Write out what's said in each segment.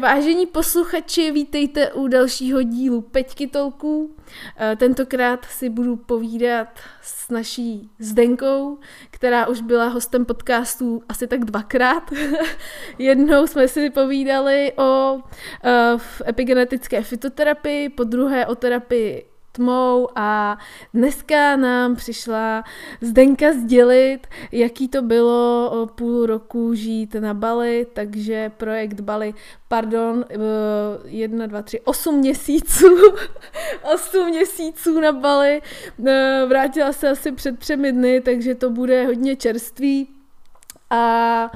Vážení posluchači, vítejte u dalšího dílu Peťky Tolků. Eh, tentokrát si budu povídat s naší Zdenkou, která už byla hostem podcastu asi tak dvakrát. Jednou jsme si povídali o uh, epigenetické fitoterapii, po druhé o terapii tmou a dneska nám přišla Zdenka sdělit, jaký to bylo půl roku žít na Bali, takže projekt Bali, pardon, eh, jedna, dva, tři, osm měsíců, osm měsíců na Bali, eh, vrátila se asi před třemi dny, takže to bude hodně čerstvý. A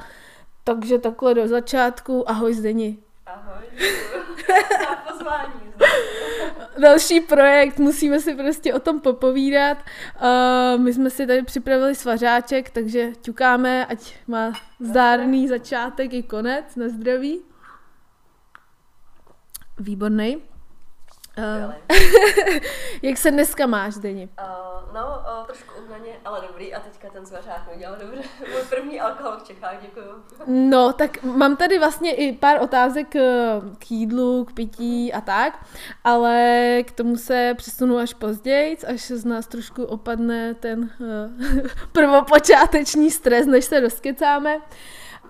takže takhle do začátku, ahoj Zdeni. Ahoj, pozvání další projekt, musíme si prostě o tom popovídat. Uh, my jsme si tady připravili svařáček, takže ťukáme, ať má zdárný začátek i konec, na zdraví. Výborný. Uh, jak se dneska máš, Deni? Uh, no, uh, trošku uhnaně, ale dobrý. A teďka ten zvařák mi dělal dobře. Můj první alkohol v Čechách, děkuju. No, tak mám tady vlastně i pár otázek k jídlu, k pití a tak, ale k tomu se přesunu až později, až z nás trošku opadne ten uh, prvopočáteční stres, než se rozkecáme.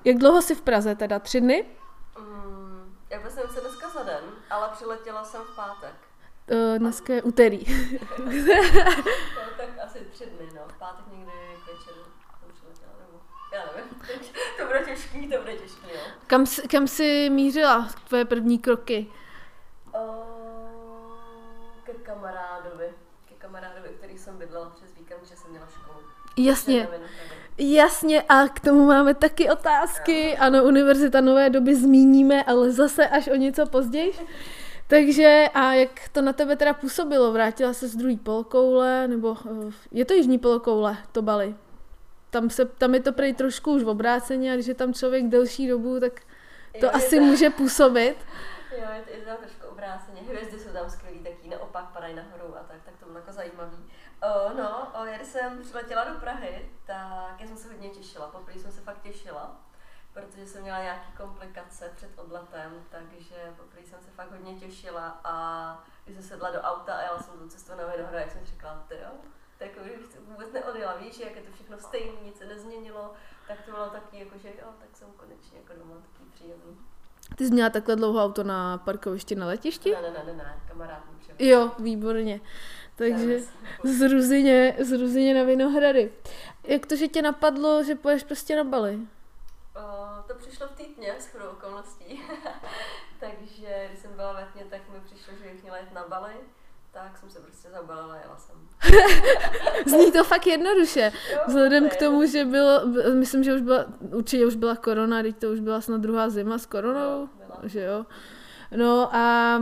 Jak dlouho jsi v Praze, teda tři dny? Já jsem se dneska za den, ale přiletěla jsem v pátek. Uh, dneska je úterý. no, tak asi tři dny, no. V pátek někdy k večeru já nevím. to bude těžký, to bude těžký, jo. Kam, kam jsi mířila tvoje první kroky? Uh, ke kamarádovi. Ke kamarádovi, který jsem bydlela přes víkend, že jsem měla školu. Jasně. Jasně, a k tomu máme taky otázky. Ano, Univerzita Nové doby zmíníme, ale zase až o něco později. Takže a jak to na tebe teda působilo? Vrátila se z druhé polokoule, nebo eh, je to jižní polokoule, to Bali? Tam, se, tam je to prej trošku už v obráceně a když je tam člověk delší dobu, tak to jo, asi to... může působit. Jo, je to, je to trošku obráceně. Hvězdy jsou tam skvělý, taky naopak padají nahoru a tak, tak to bylo jako zajímavý. Uh, no, já když jsem přiletěla do Prahy, tak já jsem se hodně těšila. Poprvé jsem se fakt těšila, protože jsem měla nějaké komplikace před odletem, takže poprvé jsem se fakt hodně těšila a když jsem sedla do auta a jela jsem tu cestu na Vinohrad, jak jsem říkala, ty jo, tak bych vůbec neodjela, víš, jak je to všechno stejné, nic se nezměnilo, tak to bylo taky jako, že jo, tak jsem konečně jako doma, taký příjemný. Ty jsi měla takhle dlouho auto na parkovišti na letišti? Ne, ne, ne, ne, ne kamarád mi Jo, výborně. Takže z Ruzině, z Ruzině na Vinohrady. Jak to, že tě napadlo, že poješ prostě na Bali? To přišlo v týdně, s chodou okolností. Takže když jsem byla ve tmě, tak mi přišlo, že bych měla jít na Bali. Tak jsem se prostě zabalila a jela jsem. Zní to fakt jednoduše. Jo, Vzhledem k tomu, že bylo, myslím, že už byla, určitě už byla korona, teď to už byla snad druhá zima s koronou, jo, že jo. No a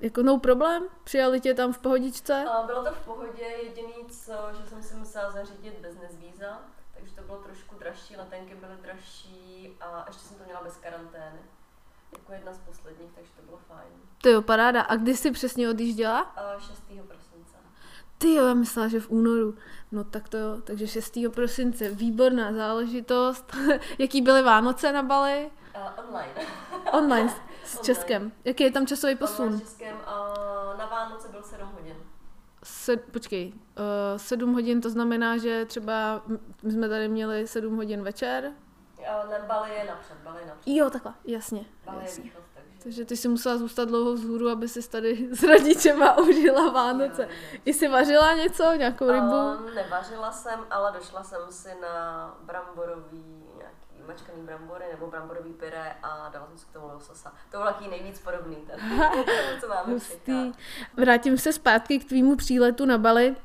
jako no problém? Přijali tě tam v pohodičce? A bylo to v pohodě, jediný co, že jsem si musela zařídit business víza, takže to bylo trošku dražší, letenky byly dražší a ještě jsem to měla bez karantény. Jako jedna z posledních, takže to bylo fajn. To jo, paráda. A kdy jsi přesně odjížděla? A 6. prosince. Ty jo, já myslela, že v únoru. No tak to jo, takže 6. prosince, výborná záležitost. Jaký byly Vánoce na Bali? Uh, online. online. S Českem. Jaký je tam časový posun? S Českem uh, na Vánoce byl 7 hodin. Se, počkej, uh, 7 hodin to znamená, že třeba my jsme tady měli 7 hodin večer? Ne, Bali je napřed, Bali je napřed. Jo, takhle, jasně. Bali jasně. je východ, takže... takže ty jsi musela zůstat dlouho vzhůru, aby si tady s rodičema užila Vánoce. I jsi vařila něco, nějakou rybu? Uh, nevařila jsem, ale došla jsem si na bramborový mačkaný brambory nebo bramborový pyré a dala jsem si k tomu lososa. To byl taký nejvíc podobný ten, co máme Hustý. Vrátím se zpátky k tvýmu příletu na Bali.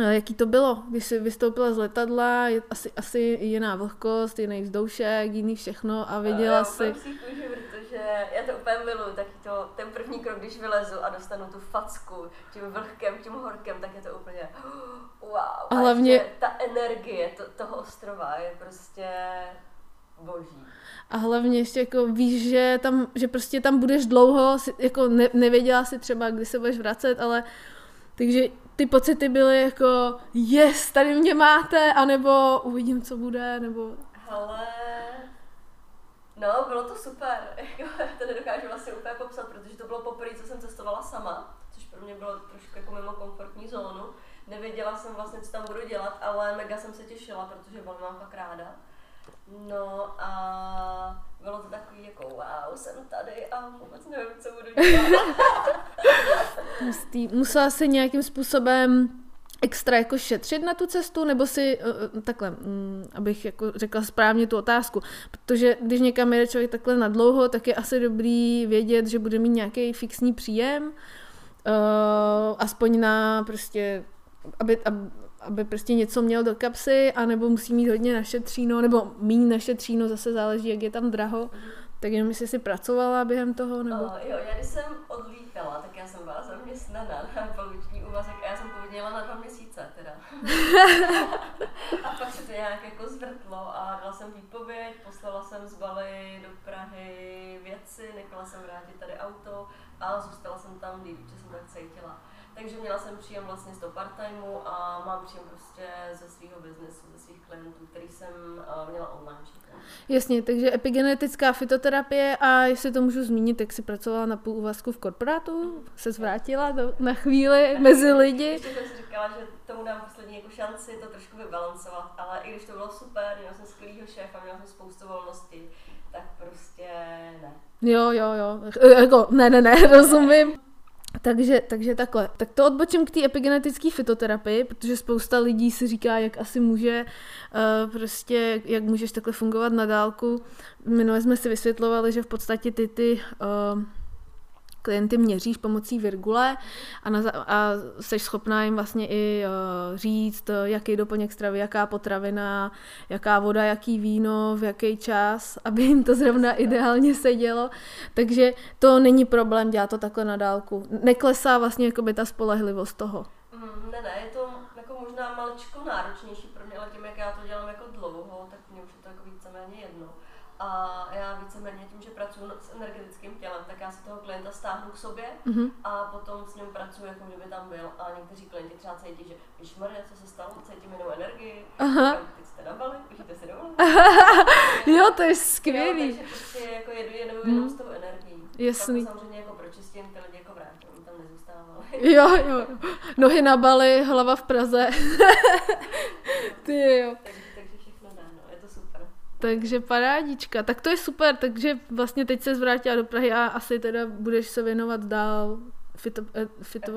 Eh, jaký to bylo, když jsi vystoupila z letadla, je asi, asi jiná vlhkost, jiný vzdušek, jiný všechno a viděla si... Kůži, protože já to úplně miluji, tak to, ten první krok, když vylezu a dostanu tu facku tím vlhkem, tím horkem, tak je to úplně wow. A hlavně... ta energie to, toho ostrova je prostě boží. A hlavně ještě jako víš, že, tam, že prostě tam budeš dlouho, jako ne, nevěděla si třeba, kdy se budeš vracet, ale takže ty pocity byly jako yes, tady mě máte, anebo uvidím, co bude, nebo... Hele, No, bylo to super. Jako, to nedokážu vlastně úplně popsat, protože to bylo poprvé, co jsem cestovala sama, což pro mě bylo trošku jako mimo komfortní zónu. Nevěděla jsem vlastně, co tam budu dělat, ale mega jsem se těšila, protože Bali mám fakt ráda. No a bylo to takový jako wow, jsem tady a vůbec nevím, co budu dělat. Musela se nějakým způsobem extra jako šetřit na tu cestu, nebo si uh, takhle, um, abych jako řekla správně tu otázku, protože když někam jede člověk takhle na dlouho, tak je asi dobrý vědět, že bude mít nějaký fixní příjem, uh, aspoň na prostě, aby, aby, aby prostě něco měl do kapsy, anebo musí mít hodně našetříno, nebo míň našetříno, zase záleží, jak je tam draho, tak jenom jestli jsi pracovala během toho, nebo? Uh, jo, já když jsem odlítala, tak já jsem byla zaměstnaná na poloviční úvazek a já jsem pověděla na dva měsíce teda. a pak se to nějak jako zvrtlo a dala jsem výpověď, poslala jsem z Bali do Prahy věci, nechala jsem vrátit tady auto a zůstala jsem tam líp, že jsem tak cítila. Takže měla jsem příjem vlastně z toho part-timeu a mám příjem prostě ze svého biznesu, ze svých klientů, který jsem uh, měla online. Jasně, takže epigenetická fitoterapie a jestli to můžu zmínit, tak si pracovala na půl úvazku v korporátu, se zvrátila do, na chvíli mezi lidi. Ještě jsem si říkala, že tomu dám poslední jako šanci to trošku vybalancovat, ale i když to bylo super, měla jsem skvělýho šéfa, měla jsem spoustu volností, tak prostě ne. Jo, jo, jo, jako ne, ne, ne, rozumím. Takže, takže takhle. Tak to odbočím k té epigenetické fitoterapii, protože spousta lidí si říká, jak asi může uh, prostě, jak můžeš takhle fungovat na dálku. Minule jsme si vysvětlovali, že v podstatě ty ty uh, klienty měříš pomocí virgule a, na, a jsi schopná jim vlastně i uh, říct, jaký doplněk stravy, jaká potravina, jaká voda, jaký víno, v jaký čas, aby jim to zrovna ideálně sedělo. Takže to není problém dělat to takhle na dálku. Neklesá vlastně jakoby ta spolehlivost toho. Mm, ne, ne, je to jako možná maličko náročnější pro mě, ale tím, jak já to dělám jako dlouho, tak mě už je to jako víceméně jedno. A já víceméně tím, že pracuji s energetickým tělem, tak já si toho klienta stáhnu k sobě mm-hmm. a potom s ním pracuji, jako kdyby tam byl. A někteří klienti třeba cítí, že když Maria, co se stalo, cítím jinou energii. Aha. Teď jste na bali, můžete si domů. jo, to je skvělý. Jo, takže prostě jako jedu jenom, jenom mm. s tou energií. Jasný. Pak samozřejmě jako pročistím, ty lidi jako vrátím, tam nezůstávali. jo, jo. Nohy na bali, hlava v Praze. ty jo. Takže takže parádička. Tak to je super, takže vlastně teď se zvrátila do Prahy a asi teda budeš se věnovat dál fito, eh, fito,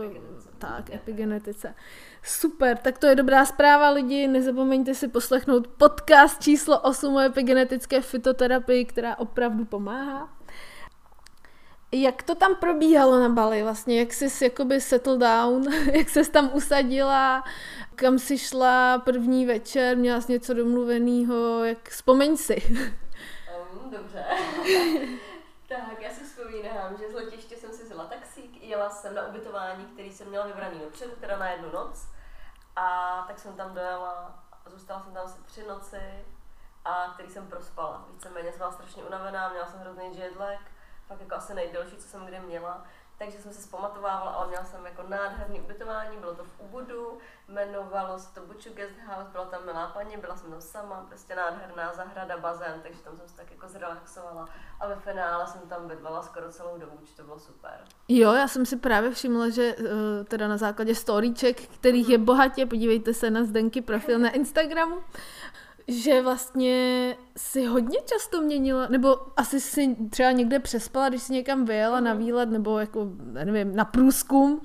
tak, epigenetice. Super, tak to je dobrá zpráva lidi, nezapomeňte si poslechnout podcast číslo 8 o epigenetické fitoterapii, která opravdu pomáhá. Jak to tam probíhalo na Bali vlastně? Jak jsi jakoby settle down? Jak jsi tam usadila? Kam jsi šla první večer? Měla jsi něco domluveného? Jak... Vzpomeň si. Um, dobře. tak, já si vzpomínám, že z letiště jsem si vzala taxík, jela jsem na ubytování, který jsem měla vybraný dopředu, teda na jednu noc. A tak jsem tam dojela, zůstala jsem tam asi tři noci, a který jsem prospala. Víceméně jsem byla strašně unavená, měla jsem hrozný jetlag fakt jako asi nejdelší, co jsem kdy měla. Takže jsem se zpamatovávala, ale měla jsem jako nádherný ubytování, bylo to v Ubudu, jmenovalo se to Buču Guest House, byla tam milá paní, byla jsem tam sama, prostě nádherná zahrada, bazén, takže tam jsem se tak jako zrelaxovala a ve finále jsem tam bydlela skoro celou dobu, to bylo super. Jo, já jsem si právě všimla, že uh, teda na základě storyček, kterých je bohatě, podívejte se na Zdenky profil na Instagramu, že vlastně si hodně často měnila, nebo asi si třeba někde přespala, když si někam vyjela na mhm. výlet, nebo jako, nevím, na průzkum,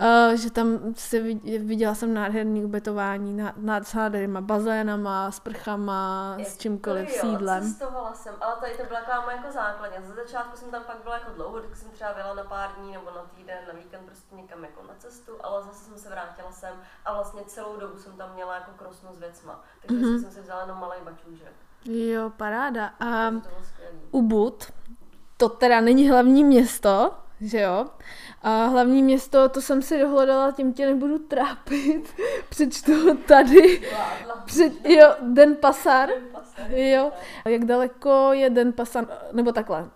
Uh, že tam si viděla jsem nádherný ubytování nad, nad nádhernýma bazénama, sprchama, je, s čímkoliv, jo, sídlem. cestovala jsem, ale tady to byla taková moje jako základně. Za začátku jsem tam pak byla jako dlouho, tak jsem třeba byla na pár dní nebo na týden, na víkend prostě někam jako na cestu, ale zase jsem se vrátila sem a vlastně celou dobu jsem tam měla jako krosnu s věcma. Takže mm-hmm. jsem si vzala jenom malý bačůžek. Jo, paráda. A Ubud, to teda není hlavní město, že jo? A hlavní město, to jsem si dohledala, tím tě nebudu trápit. Přečtu tady. Před, jo, Den Pasar. Jo. Jak daleko je Den Pasar, nebo takhle.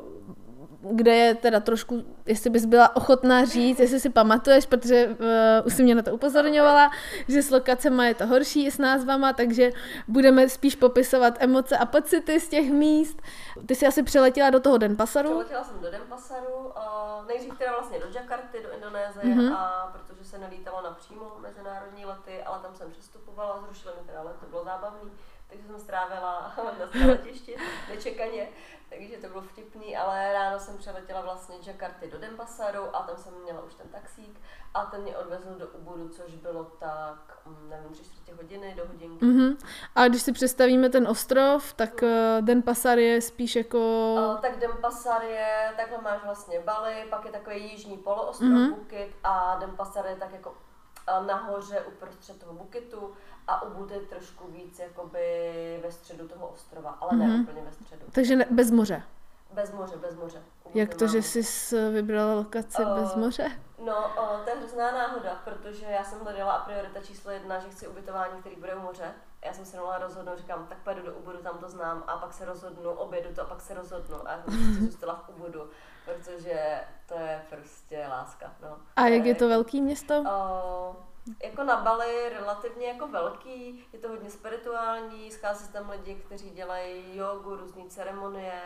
Kde je teda trošku, jestli bys byla ochotná říct, jestli si pamatuješ, protože uh, už si mě na to upozorňovala, že s lokacemi je to horší i s názvama, takže budeme spíš popisovat emoce a pocity z těch míst. Ty jsi asi přiletěla do toho Denpasaru? Přiletěla jsem do Denpasaru, uh, nejdřív teda vlastně do Jakarty, do Indonésie, mm-hmm. a protože se nelítalo napřímo mezinárodní lety, ale tam jsem přestupovala, zrušili mi teda let, to bylo zábavný jsem strávila na letišti nečekaně, takže to bylo vtipný, ale ráno jsem přeletěla vlastně z Jakarty do Denpasaru a tam jsem měla už ten taxík a ten mě odvezl do Ubudu, což bylo tak, mm, nevím, tři čtvrtě hodiny do hodinky. Mm-hmm. A když si představíme ten ostrov, tak uh, Denpasar je spíš jako... Uh, tak Denpasar je, takhle máš vlastně Bali, pak je takový jižní poloostrov mm-hmm. Bukit a Denpasar je tak jako nahoře uprostřed toho bukitu a Ubud je trošku víc jakoby ve středu toho ostrova, ale mm-hmm. ne mhm. úplně ve středu. Takže ne, bez moře? Bez moře, bez moře. Jak to, že jsi vybrala lokaci uh, bez moře? No, uh, to je hrozná náhoda, protože já jsem hledala a priorita číslo jedna, že chci ubytování, který bude u moře. Já jsem se mohla rozhodnout, říkám, tak pojedu do Ubudu, tam to znám, a pak se rozhodnu, obědu to a pak se rozhodnu. A já jsem prostě zůstala v Ubudu, protože to je prostě láska. No. A jak je to velký město? Uh, jako na Bali relativně jako velký, je to hodně spirituální, schází se tam lidi, kteří dělají jogu, různé ceremonie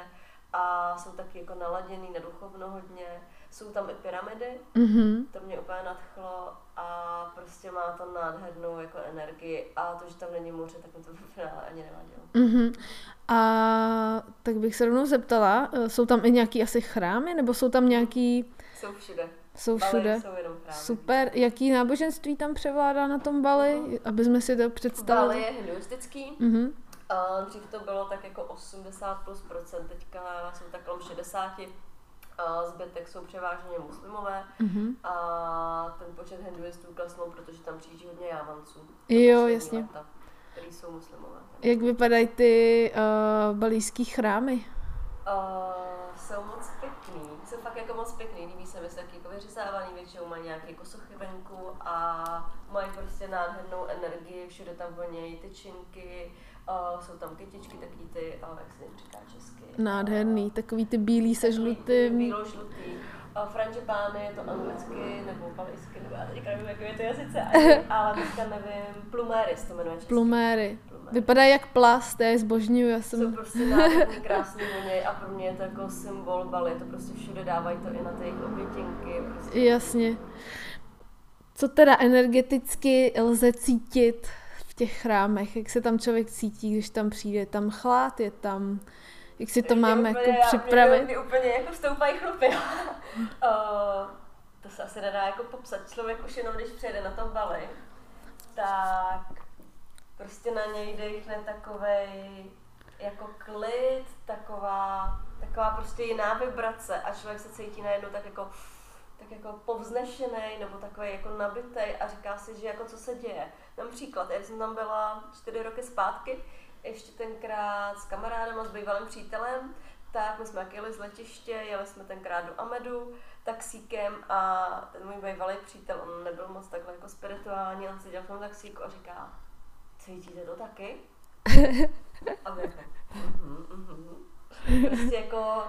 a jsou taky jako naladěný na duchovno hodně. Jsou tam i pyramidy, mm-hmm. to mě úplně nadchlo a prostě má to nádhernou jako energii a to, že tam není moře, tak mi to v finále ani nevadilo. Mm-hmm. A tak bych se rovnou zeptala, eh, jsou tam i nějaký asi chrámy, nebo jsou tam nějaký... Jsou všude. Jsou všude. Jsou jenom chrámy. Super. Jaký náboženství tam převládá na tom Bali, mm-hmm. aby jsme si to představili? Bali je hinduistický. Mm-hmm. Uh, dřív to bylo tak jako 80 plus procent, teďka jsou tak kolem 60 a zbytek jsou převážně muslimové mm-hmm. a ten počet hinduistů klesnul, protože tam přijíždí hodně jávanců. Jo, jasně. Leta, který jsou muslimové. Jak vypadají ty uh, balíský chrámy? Uh, jsou moc pěkný, jsou fakt jako moc pěkný, líbí se mi, jsou taky jako vyřezávaný, většinou mají nějaké jako sochy venku a mají prostě nádhernou energii, všude tam vonějí tyčinky, Uh, jsou tam kytičky, taky ty, uh, jak se jim říká česky. Nádherný, uh, takový ty bílý se žlutým. Bílo-žlutý. Uh, frangipány je to anglicky nebo balijsky, nebo já teďka nevím, jak je to jazyce, ale teďka nevím, pluméry to jmenuje česky. Pluméry. Vypadají jak plast, já je zbožňuju, já jsem... Jsou prostě nádherný, krásný voně a pro mě je to jako symbol Bali, to prostě všude dávají to i na ty jejich obětinky. Prostě. Jasně. Co teda energeticky lze cítit těch chrámech, jak se tam člověk cítí, když tam přijde, tam chlad, je tam, jak si to mě máme úplně, jako připravit. Mě, úplně jako stoupají chlupy. uh, to se asi nedá jako popsat. Člověk už jenom, když přijede na tom Bali, tak prostě na něj dechne takovej jako klid, taková, taková prostě jiná vibrace a člověk se cítí najednou tak jako tak jako povznešený nebo takový jako nabitý a říká si, že jako co se děje. Například, já jsem tam byla čtyři roky zpátky, ještě tenkrát s kamarádem a s bývalým přítelem, tak my jsme jeli z letiště, jeli jsme tenkrát do Amedu taxíkem a ten můj bývalý přítel, on nebyl moc takhle jako spirituální, on seděl v tom taxíku a říká, cítíte to taky? A my jako, mm-hmm, mm-hmm. Prostě jako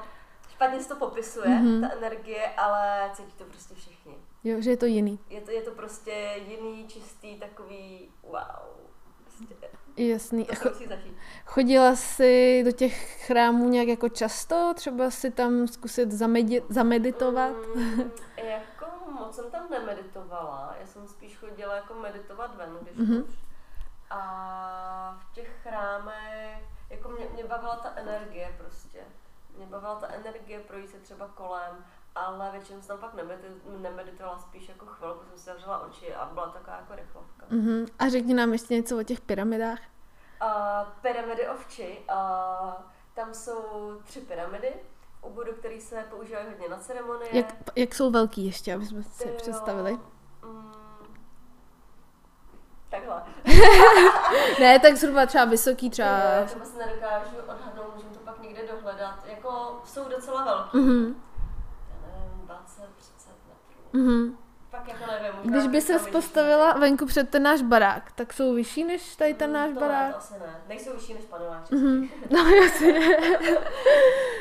špatně se to popisuje, mm-hmm. ta energie, ale cítí to prostě všichni. Jo, že je to jiný. Je to, je to prostě jiný, čistý, takový wow. Prostě, Jasný. To Cho- chodila jsi do těch chrámů nějak jako často? Třeba si tam zkusit zamedi- zameditovat? Mm, jako moc jsem tam nemeditovala. Já jsem spíš chodila jako meditovat ven, když mm-hmm. už. A v těch chrámech jako mě, mě bavila ta energie prostě mě bavila ta energie projít se třeba kolem, ale většinou jsem tam fakt nemeditovala, spíš jako chvilku jsem si zavřela oči a byla taková jako rychlovka. Uh-huh. A řekni nám ještě něco o těch pyramidách. Uh, pyramidy ovči, uh, tam jsou tři pyramidy, v Ubudu, který se používají hodně na ceremonie. Jak, jak jsou velký ještě, aby jsme si představili? Um, takhle. ne, tak zhruba třeba vysoký třeba. Ne, třeba se nedokážu odhadnout, to pak někde dohledat. Jako jsou docela velký. Mm-hmm. Já nevím, 20, 30 metrů. Mm-hmm. Pak jako nevím, Když by se postavila venku před ten náš barák, tak jsou vyšší než tady ten náš to barák? Ne, to asi ne. Nejsou vyšší než paneláčky. Mm-hmm. No jasně.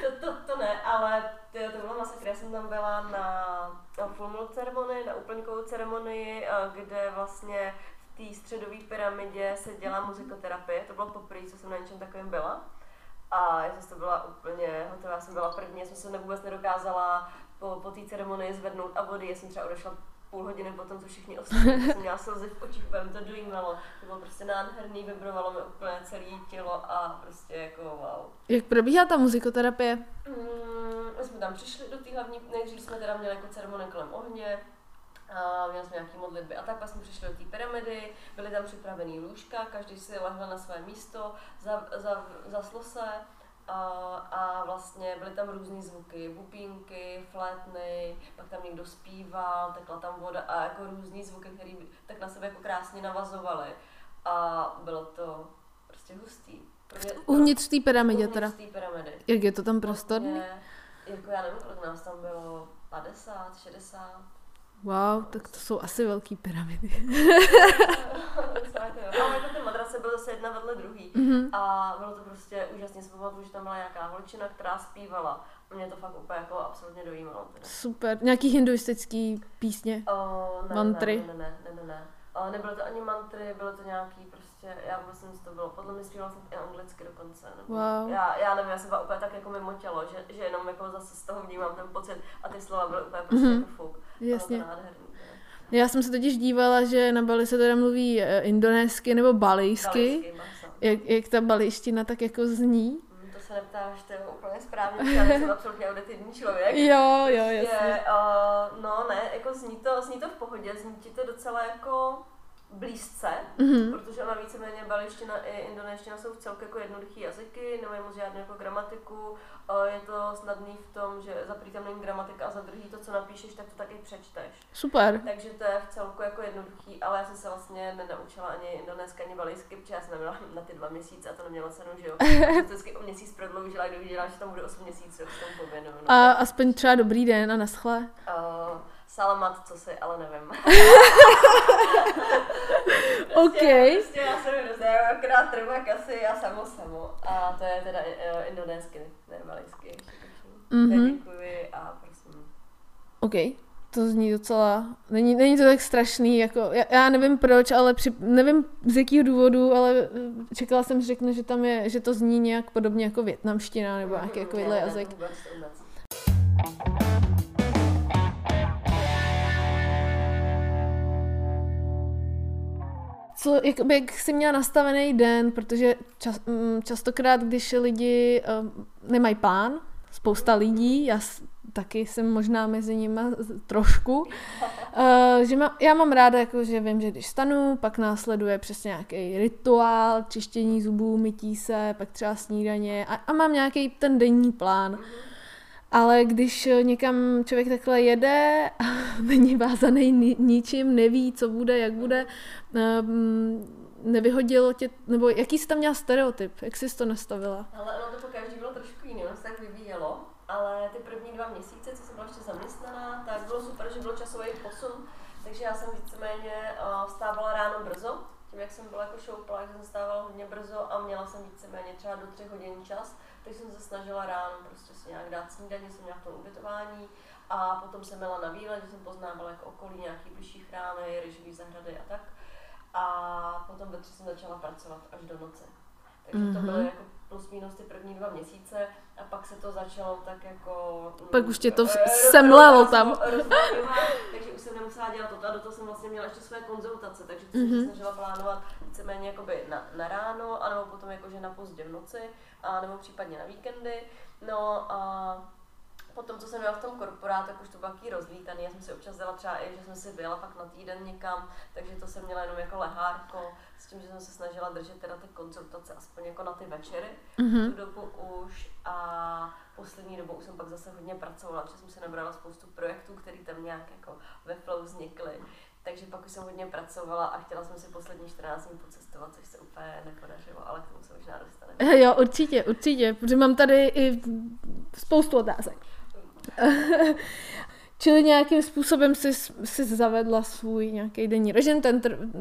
to, to, to ne, ale Ty, to byla masakr, já jsem tam byla na, na full ceremonii, na úplňkovou ceremonii, eh, kde vlastně v té středové pyramidě se dělá muzikoterapie, to bylo poprvé, co jsem na něčem takovém byla. A já jsem to byla úplně hotová, já jsem byla první, já jsem se vůbec nedokázala po, po té ceremonii zvednout a vody, já jsem třeba odešla půl hodiny potom, co všichni ostatní, jsem měla slzy v očích, úplně to dojímalo. To bylo prostě nádherný, vibrovalo mi úplně celé tělo a prostě jako wow. Jak probíhá ta muzikoterapie? Mm, my jsme tam přišli do té hlavní, nejdřív jsme teda měli jako ceremonii kolem ohně, a měli jsme nějaké modlitby a tak, jsme přišli do té pyramidy, byly tam připravený lůžka, každý si lehl na své místo, za, za, zaslo se a, a vlastně byly tam různé zvuky, bupínky, flétny, pak tam někdo zpíval, tekla tam voda a jako různé zvuky, které tak na sebe jako krásně navazovaly a bylo to prostě hustý. Uvnitř té pyramidě teda. Uvnitř té pyramidy. Jak je to tam prostorný? Vlastně, jako já nevím, kolik nás tam bylo, 50, 60. Wow, tak to jsou asi velký pyramidy. Ale jako ty madrace byly zase jedna vedle druhý. Mm-hmm. A bylo to prostě úžasně, pamatuju, že tam byla nějaká holčina, která zpívala. Mě to fakt úplně jako absolutně dojímalo. Teda. Super. Nějaký hinduistický písně? O, ne, Mantry? Ne, ne, ne, ne, ne. O, nebylo to ani mantry, bylo to nějaký prostě, já vůbec nevím, co to bylo, podle mě zpívala jsem i anglicky dokonce. Nebo, wow. já, já nevím, já jsem byla úplně tak jako mimo tělo, že, že jenom jako zase z toho vnímám ten pocit a ty slova byly úplně prostě mm-hmm. jako fuk. Jasně. Já jsem se totiž dívala, že na Bali se teda mluví eh, indonésky nebo balijsky. Jak, jak ta baliština tak jako zní? Se neptáš, to je úplně správně, já jsem absolutně auditivní člověk. Jo, jo, jasně. Je, uh, no ne, jako zní to, zní to v pohodě, zní ti to docela jako blízce, mm-hmm. protože ona víceméně baliština i indonéština jsou v celku jako jednoduchý jazyky, nemají moc žádnou jako gramatiku, je to snadný v tom, že za prvý tam není gramatika a za druhý to, co napíšeš, tak to taky přečteš. Super. Takže to je v celku jako jednoduchý, ale já jsem se vlastně nenaučila ani indonéska, ani balijsky, protože já jsem neměla na ty dva měsíce a to nemělo cenu, že jo. Já vždycky o měsíc prodloužila, když viděla, že tam bude 8 měsíců, tak se tomu pověnu. No. A aspoň třeba dobrý den a naschle. Uh, salamat, co si, ale nevím. OK. Prostě, prostě já jsem hrozně, akorát trvák asi já samo samo. A to je teda uh, indonésky, ne malijsky. Mm-hmm. Děkuji a prosím. OK. To zní docela, není, není to tak strašný, jako, já, já nevím proč, ale při, nevím z jakého důvodu, ale eh, čekala jsem, že řekne, že tam je, že to zní nějak podobně jako větnamština nebo nějaký jako jazyk. Vůbec, vůbec. Co, jak, jak jsi měla nastavený den, protože čas, mm, častokrát, když lidi uh, nemají plán, spousta lidí, já taky jsem možná mezi nimi trošku, uh, že má, já mám ráda, jako, že vím, že když stanu, pak následuje přesně nějaký rituál, čištění zubů, mytí se, pak třeba snídaně a, a mám nějaký ten denní plán. Mm-hmm. Ale když někam člověk takhle jede není vázaný ničím, neví, co bude, jak bude, ehm, nevyhodilo tě, nebo jaký jsi tam měla stereotyp, jak jsi to nastavila? Ale ono to po každý bylo trošku jiný, ono se tak vyvíjelo, ale ty první dva měsíce, co jsem byla ještě zaměstnaná, tak bylo super, že byl časový posun, takže já jsem víceméně uh, vstávala ráno brzo, tím jak jsem byla jako šoupla, jsem stávala hodně brzo a měla jsem víceméně třeba do tři hodin čas, takže jsem se snažila ráno prostě si nějak dát snídaně, jsem nějak to ubytování a potom jsem měla na výlet, že jsem poznávala jako okolí nějaký bližší chrámy, ryžový zahrady a tak. A potom ve tři jsem začala pracovat až do noci. Takže mm-hmm. to byly mhm. jako plus minus ty první dva měsíce a pak se to začalo tak jako... Pak už tě to eh, semlelo tam. takže už jsem nemusela dělat toto a do toho jsem vlastně měla ještě své konzultace, takže to mm-hmm. jsem se mhm. snažila plánovat víceméně jakoby na, na ráno, anebo potom jakože na pozdě v noci, a nebo případně na víkendy. No a potom, co jsem byla v tom korporátu, tak už to bylo takový rozlítaný. Já jsem si občas dala třeba i, že jsem si byla fakt na týden někam, takže to jsem měla jenom jako lehárko, s tím, že jsem se snažila držet teda ty konzultace aspoň jako na ty večery, mm-hmm. tu dobu už a poslední dobou už jsem pak zase hodně pracovala, protože jsem si nabrala spoustu projektů, které tam nějak jako ve flow vznikly. Takže pak už jsem hodně pracovala a chtěla jsem si poslední 14 dní pocestovat, což se úplně nepodařilo, ale k tomu se možná dostaneme. Jo, určitě, určitě, protože mám tady i spoustu otázek. Čili nějakým způsobem si, si zavedla svůj nějaký denní režim, ten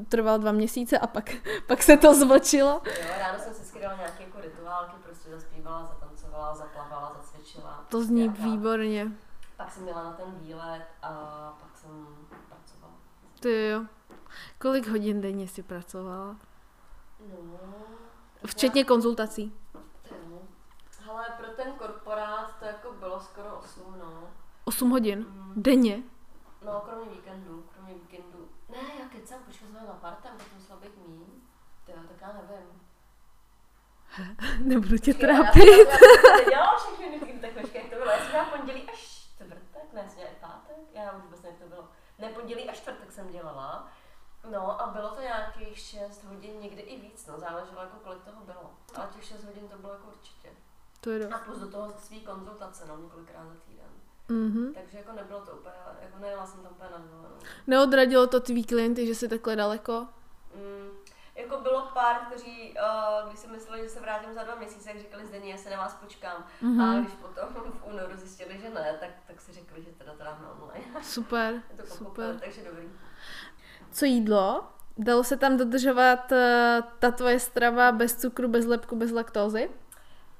trval dva měsíce a pak, pak se to zvočilo. Jo, ráno jsem si skydala nějaké jako rituálky, prostě zaspívala, zatancovala zaplavala, zacvičila. To zní Nějaká. výborně. Pak jsem měla na ten výlet a pak jsem pracovala. Ty jo. Kolik hodin denně jsi pracovala? No, Včetně konzultací. Ty jo. Hele, pro ten korporát to jako bylo skoro 8, no. 8 hodin Mm. denně? No, kromě víkendu, kromě víkendu. Ne, já kecám, počkej, jsme na partem, tak musela být. Ty jo, tak já nevím. Nebudu tě Počkej, já- trápit. Já jsem to dělala všechny ty, tak počkej, jak to bylo. Já jsem pondělí až čtvrtek, ne, jsem pátek, já už vůbec nevím, jak to bylo. Ne, pondělí až čtvrtek jsem dělala. No a bylo to nějakých 6 hodin, někdy i víc, no, záleželo jako kolik toho bylo. Ale těch 6 hodin to bylo jako určitě. To je A dost. plus do toho svý konzultace, no, několikrát za týden. Mhm. Takže jako nebylo to úplně, jako nejela jsem tam úplně na dovolenou. Neodradilo to tvý klienty, že jsi takhle daleko? Mm, jako bylo pár, kteří, uh, když si mysleli, že se vrátím za dva měsíce, jak říkali Zdení, já se na vás počkám. Mhm. A když potom v únoru zjistili, že ne, tak, tak si řekli, že teda teda na online. Super, to super. takže dobrý. Co jídlo? Dalo se tam dodržovat eh, ta tvoje strava bez cukru, bez lepku, bez laktózy?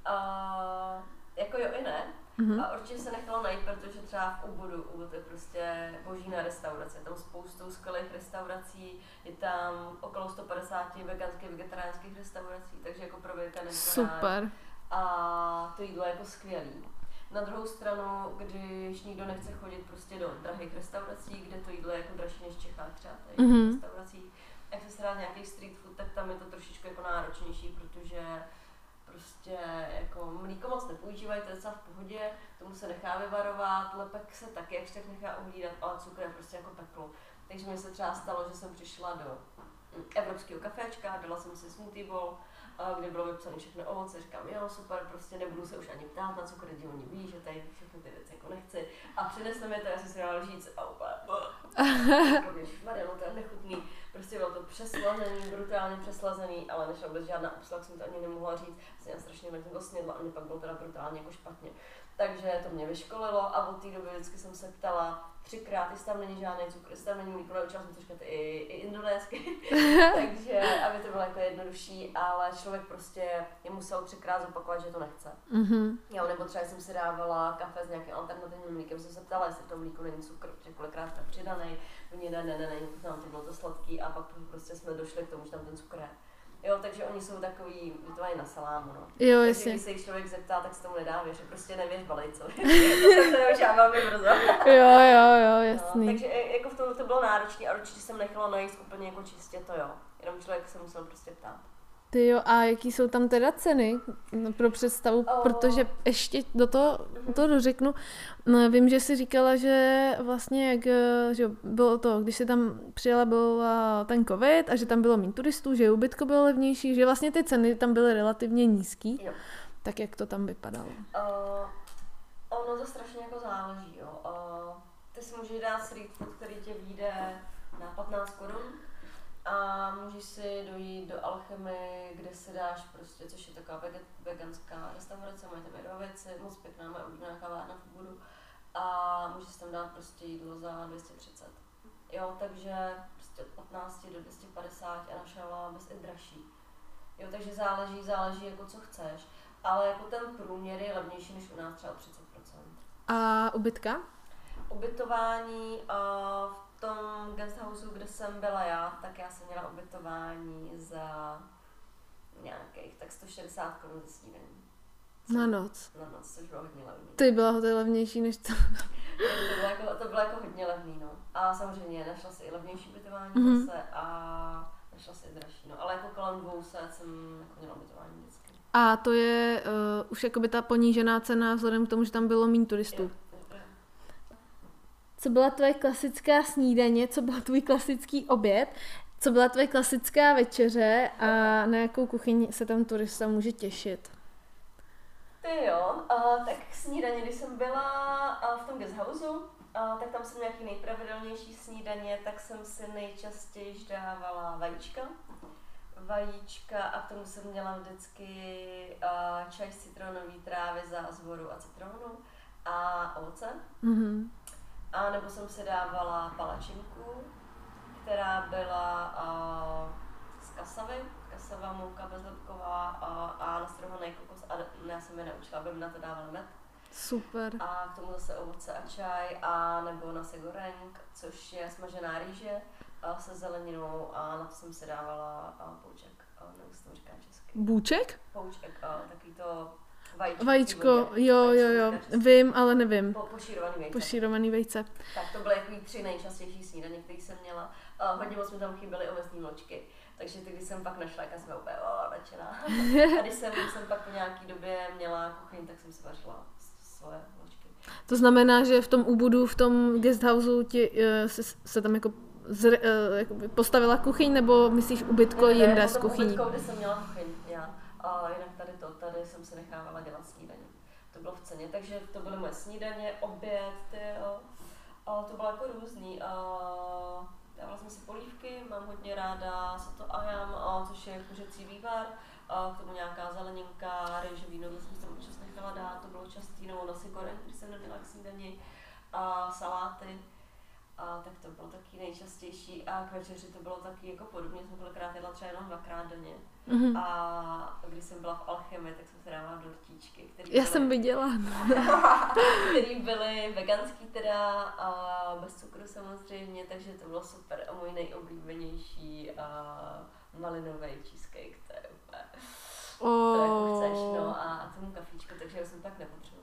Uh, jako jo i ne. Mhm. A určitě se nechalo najít, protože třeba v Ubudu, Ubud je prostě boží na restaurace, je tam spoustu skvělých restaurací, je tam okolo 150 veganských, vegetariánských restaurací, takže jako pro vegetariány Super. a to jídlo je jako skvělý. Na druhou stranu, když nikdo nechce chodit prostě do drahých restaurací, kde to jídlo je jako dražší než v Čechách třeba tady Mhm. v restauracích, jak se rád nějaký street food, tak tam je to trošičku jako náročnější, protože prostě jako mlíko moc nepoužívají, to je docela v pohodě, tomu se nechá vyvarovat, lepek se taky jak tak nechá uhlídat, ale cukr je prostě jako peklo. Takže mi se třeba stalo, že jsem přišla do evropského kaféčka, dala jsem si smoothie bowl, kde bylo vypsané všechno ovoce, říkám, jo, super, prostě nebudu se už ani ptát na cukr, že oni ví, že tady všechny ty věci jako nechci. A přinesli mi to, já jsem si dala říct a úplně, Maria, no to je nechutný. Prostě bylo to přeslazený, brutálně přeslazený, ale nešla vůbec žádná obsah, jsem to ani nemohla říct. Jsem já strašně na to snědla a mě pak bylo teda brutálně jako špatně. Takže to mě vyškolilo a od té doby vždycky jsem se ptala třikrát, jestli tam není žádný cukr, jestli tam není mlíko, naučila jsem to říkat i, i indonésky. Takže, aby to bylo jako jednodušší, ale člověk prostě je musel třikrát zopakovat, že to nechce. Mhm. Jo, nebo třeba jsem si dávala kafe s nějakým alternativním mlíkem, jsem se ptala, jestli v tom mlíku není cukr, protože kolikrát tam přidaný, oni ne, ne, ne, ne, tam to bylo to sladký a pak prostě jsme došli k tomu, že tam ten cukr je. Jo, takže oni jsou takový, mají na salámu, no. Jo, Takže jasně. když se jich člověk zeptá, tak se tomu nedá věřit, prostě nevěř balejcovi. to se naučila velmi brzo. Jo, jo, jo, No, jasný. takže e- jako v tom to bylo náročné a určitě jsem nechala najíst úplně jako čistě to jo. Jenom člověk se musel prostě ptát. Ty jo, a jaký jsou tam teda ceny no, pro představu, O. protože ještě do toho, to dořeknu, no, vím, že jsi říkala, že vlastně jak, eh, že bylo to, když jsi tam přijela, byl ten covid a že tam bylo méně turistů, že ubytko bylo levnější, že vlastně ty ceny tam byly relativně nízký, Jo. tak jak to tam vypadalo? Uh, ono to strašně jako záleží, jo. Uh, ty si můžeš dát street food, který tě vyjde na 15 korun a můžeš si dojít do Alchemy, kde si dáš prostě, což je taková veganská restaurace, mají tam dva věci, moc pěkná, má oblíbená kavárna v Budu a můžeš si tam dát prostě jídlo za 230. Jo, takže prostě od 15 do 250 a naše bez i dražší. Jo, takže záleží, záleží jako co chceš ale jako ten průměr je levnější než u nás třeba o 30%. A ubytka? Ubytování uh, v tom guest houseu, kde jsem byla já, tak já jsem měla ubytování za nějakých tak 160 korun za snídaní. Na noc. Na noc, což bylo hodně levný. Ty byla to levnější než to. To bylo, jako, to bylo jako hodně levný, no. A samozřejmě našla si i levnější ubytování Mhm. mm-hmm. zase a našla si i dražší, no. Ale jako kolem 200 jsem jako měla ubytování vždycky. A to je uh, už jakoby ta ponížená cena vzhledem k tomu, že tam bylo méně turistů. Jo. Co byla tvoje klasická snídaně, co byl tvůj klasický oběd, co byla tvoje klasická večeře a na jakou kuchyni se tam turista může těšit? Ty jo, uh, tak snídaně, když jsem byla uh, v tom guest houseu, uh, tak tam jsem nějaký nejpravidelnější snídaně, tak jsem si nejčastěji dávala vajíčka. Vajíčka a k tomu jsem měla vždycky uh, čaj z citronový trávy, zázvoru a citronu a ovoce. Mhm. A nebo jsem si dávala palačinku, která byla uh, z kasavy, kas, kokosová mouka bezlepková a, a nastrohaný kokos a já jsem je naučila, aby mi na to dával med. Super. A k tomu zase ovoce a čaj a nebo nasi goreng, což je smažená rýže a se zeleninou a na to jsem si dávala a pouček, a nevím, jak se to říká česky. Bůček? Pouček, a takový to vajíčko. Vajíčko, jo, jo, jo. Vím, ale nevím. Po, pošírovaný vejce. Pošírovaný vejce. Tak to byly jako tři nejčastější snídaně, které jsem měla. A hodně moc mi tam chyběly ovesní mlčky. Takže ty, když jsem pak našla, jak jsem úplně o, nadšená. A když jsem, jsem pak po nějaký době měla kuchyň, tak jsem si vařila svoje mlčky. To znamená, že v tom úbudu, v tom guesthouseu ti uh, se, se tam jako zre, uh, jakoby postavila kuchyň, nebo myslíš ubytko Ne, ne, jinde potom s kuchyní? ubytkou, kde jsem měla kuchyň, já. A jinak tady to, tady jsem si nechávala dělat snídaně. To bylo v ceně, takže to byly moje snídaně, oběd, ty jo. A to bylo jako různý. A dávala jsem si polívky, mám hodně ráda sato ayam, a což je kuřecí vývar. A k tomu nějaká zeleninka, rejžový noodle jsem si tam občas nechala dát, to bylo častý, nebo nasi goreng, když jsem neměla k snídani. A saláty. A tak to bylo taky nejčastější a k večeři to bylo taky jako podobně, jsem kolikrát jedla třeba jenom dvakrát denně. Mhm. A když jsem byla v alchemii, tak jsem se dávala dortíčky, které Já jsem viděla. který byly veganský teda a bez cukru samozřejmě, takže to bylo super a můj nejoblíbenější a malinový cheesecake, to je úplně, to jako chceš, Oh. no a, tomu kafíčko, takže já jsem tak nepotřebovala.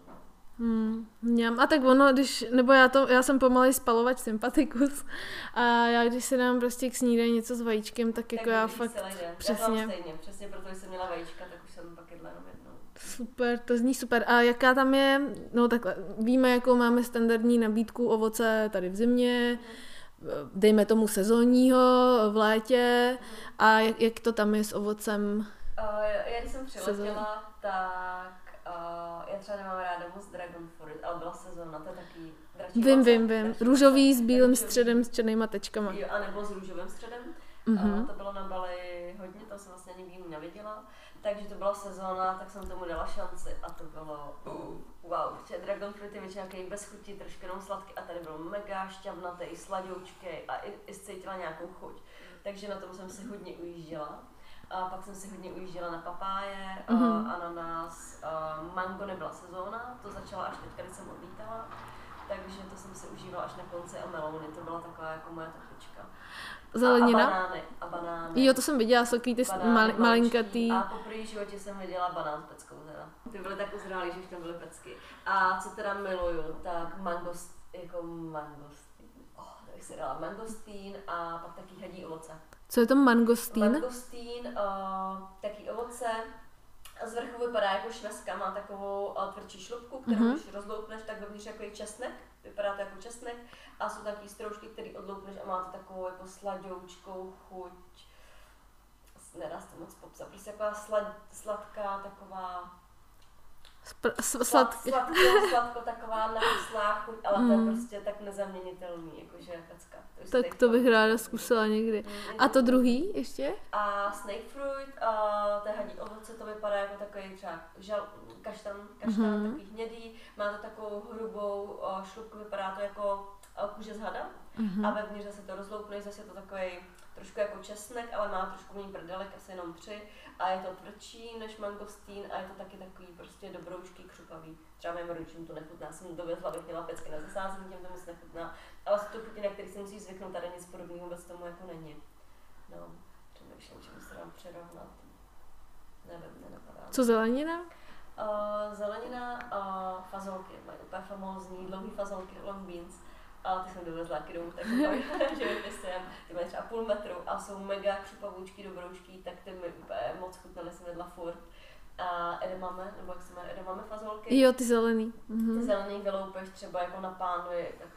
Hmm, mňam. A tak ono, když, nebo já, to, já jsem pomalej spalovač sympatikus a já když si dám prostě k snídani něco s vajíčkem, tak jako tak já vidíš, fakt. Já přesně. mám stejně, přesně proto, že jsem měla vajíčka, tak už jsem pak jedla jenom jednou. Super, to zní super. A jaká tam je, no takhle, víme, jakou máme standardní nabídku ovoce tady v zimě, dejme tomu sezónního v létě a jak, jak to tam je s ovocem? Uh, já když jsem přiletěla, tak uh, já třeba nemám ráda moc dragon fruit, ale byla sezóna, to je taky dračí Vím, vím, vím. Růžový s bílým růžový. středem s černýma tečkama. Jo, a nebo s růžovým středem. Mhm. Uh, to bylo na Bali hodně, to jsem vlastně vínu neviděla. Takže to byla sezóna, tak jsem tomu dala šanci a to bylo uh, wow. Protože dragon fruit je většinou takový bez chuti, trošku jenom sladký a tady byl mega šťavnatý, sladoučký a i, i cítila nějakou chuť. Takže na tom jsem si hodně ujížděla. A pak jsem si hodně ujížděla na papáje, Mhm. mm-hmm. ananas, mango nebyla sezóna, to začala až teď, když jsem odlítala. Takže to jsem si užívala až na konci a melouny, to byla taková jako moje topička. A, a Zelenina? banány, a banány. Jo, to jsem viděla, jsou ty mal, malinkatý. A po první životě jsem viděla banán s peckou teda. Ty byly tak uzrálý, že už tam byly pecky. A co teda miluju, tak mangost, jako mangostín. Oh, tak si dala mangostín a pak taky hadí ovoce. Co je to mangostín? Mangostín, uh, taky ovoce. A z vrchu vypadá jako šveska, má takovou uh, tvrdší šlupku, kterou Mhm. mm-hmm. když rozloupneš, tak vevnitř jako je česnek, vypadá to jako česnek. A jsou taky stroužky, které odloupneš a má to takovou jako sladoučkou chuť. Nedá se to moc popsat, prostě taková slad, sladká, taková Spr- s- slad, slad, sladko, sladko, taková nakyslá chuť, ale to Mm. je prostě tak nezaměnitelný, jakože pecka. si tak teď to bych ráda zkusila někdy. Mm, A to druhý ještě? A snake fruit, a to je hadí ovoce, to vypadá jako takový třeba žal, kaštan, kaštan Mhm. mm-hmm. takový hnědý, má to takovou hrubou šlupku, vypadá to jako kůže z hada Mhm. a vevnitř zase to rozloupneš, zase je to takový trošku jako česnek, ale má trošku méně prdelek, asi jenom tři a je to tvrdší než mangostín a je to taky takový prostě dobroučký, křupavý. Třeba mým rodičům to nechutná, jsem dovezla, abych měla pecky na zasázení, těm to moc nechutná, ale jsou to chuti, na který si musí zvyknout, tady nic podobného vůbec tomu jako není. No, přemýšlím, čemu se dám přirovnat. Nevím, nenapadá. Co zelenina? Uh, zelenina a uh, fazolky, mají úplně famózní, dlouhý fazolky, long beans. A ty jsem dovezla taky domů, tak že vypisem. Ty mají třeba půl metru a jsou mega křupavoučky, dobroučky, tak ty mi úplně moc chutnaly, jsem jedla furt. A edamame, nebo jak se jmenuje, edamame fazolky. Jo, ty zelený. Ty Mhm. zelený vyloupeš třeba jako na pánvi, tak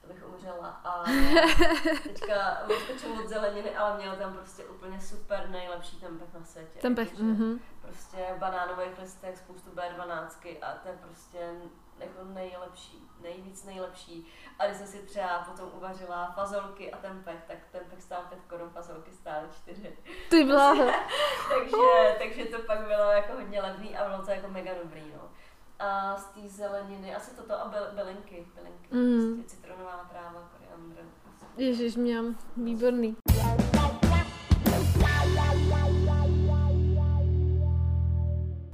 to bych umřela. A teďka odskočím od zeleniny, ale měl tam prostě úplně super nejlepší tempeh na světě. Tempeh, mhm. Prostě banánových listek, spoustu B12 a to je prostě jako nejlepší, nejvíc nejlepší. A když jsem si třeba potom uvařila fazolky a tempeh, tak tempeh stál 5 korun, fazolky stály 4. Ty bláho. takže, takže to pak bylo jako hodně levný a bylo to jako mega dobrý, no. A z té zeleniny, asi toto a byl, bylinky, bylinky, Mm. prostě citronová tráva, koriandr. Prostě. Ježiš, měm. Výborný. la la la la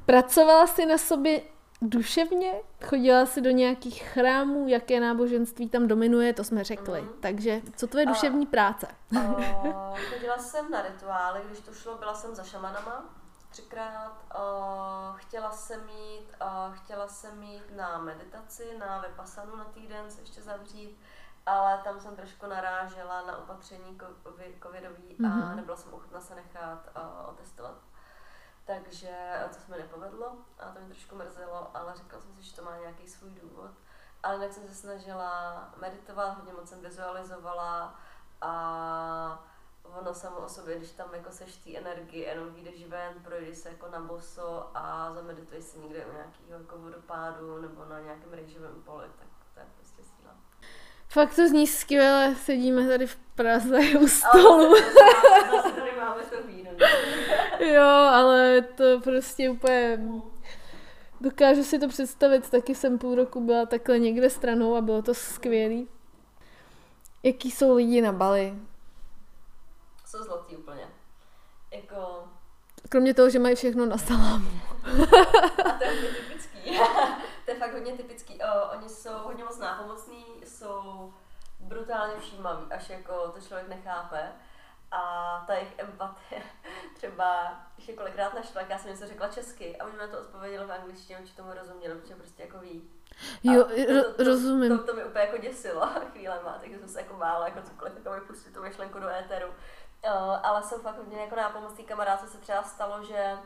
Pracovala jsi na sobě duševně? Chodila jsi do nějakých chrámů? Jaké náboženství tam dominuje? To jsme řekli. Mm. Takže co tvoje duševní uh, práce? uh, chodila jsem na rituály, když to šlo, byla jsem za šamanama třikrát. Uh, chtěla jsem mít, uh, chtěla jsem mít na meditaci, na vypasanu na týden se ještě zavřít, ale tam jsem trošku narážela na opatření covidový a mm-hmm. nebyla jsem ochotna se nechat uh, otestovat. Takže to se mi nepovedlo a to mě trošku mrzelo, ale říkala jsem si, že to má nějaký svůj důvod. Ale jinak jsem se snažila meditovat, hodně moc jsem vizualizovala a ono samo o sobě, když tam jako seš té energie, jenom vyjdeš ven, projdeš se jako na boso a zamedituješ si někde u nějakého jako vodopádu nebo na nějakém rejžovém poli, tak to je prostě síla. Fakt to zní skvěle, sedíme tady v Praze u stolu. Ale tady máme to víno. jo, ale to prostě úplně... Dokážu si to představit, taky jsem půl roku byla takhle někde stranou a bylo to skvělý. Jaký jsou lidi na Bali? Jsou zlatý úplně. Jako... Kromě toho, že mají všechno na salámu. a to je typický. to je fakt hodně typický. O, oni jsou hodně moc nápomocní, jsou brutálně všímaví, až jako to člověk nechápe. A ta jejich empatie třeba ještě kolikrát našla, já jsem něco řekla česky a oni mi na to odpověděli v angličtině, či tomu rozuměli, protože prostě jako ví. Jo, to, to, rozumím. To, to, mi úplně jako děsilo chvílema, takže jsem se jako bála jako cokoliv jako vypustit tu myšlenku do éteru. Uh, ale jsou fakt hodně jako nápomocný kamarádce se třeba stalo, že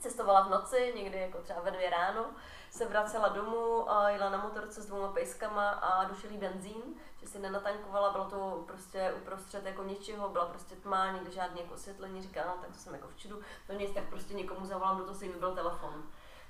cestovala v noci, někdy jako třeba ve dvě ráno, se vracela domů jela na motorce s dvouma pejskama a dušilý benzín, že si nenatankovala, bylo to prostě uprostřed jako ničeho, byla prostě tma, nikde žádný jako osvětlení, říká, no tak to jsem jako v čudu, to nic, tak prostě někomu zavolám, do toho si byl telefon.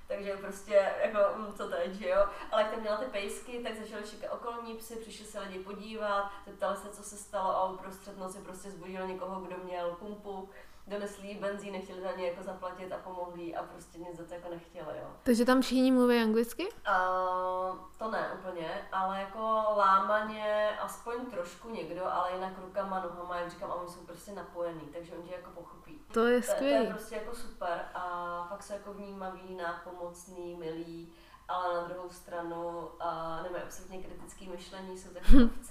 Takže prostě, jako, mm, co teď, že jo? Ale jak tam měla ty pejsky, tak začaly čekat okolní psy, přišli se lidi podívat, zeptali se, co se stalo a uprostřed noci prostě zbudil někoho, kdo měl pumpu donesli benzín, nechtěli za ně jako zaplatit a pomohli a prostě nic za to jako nechtěli, jo. Takže tam všichni mluví anglicky? Uh, to ne úplně, ale jako lámaně aspoň trošku někdo, ale jinak rukama, nohama, jak říkám, a oni jsou prostě napojení, takže oni jako pochopí. To je skvělé. To, je prostě jako super a fakt se jako vnímaví, nápomocný, milí, ale na druhou stranu uh, nemají absolutně kritické myšlení, jsou takové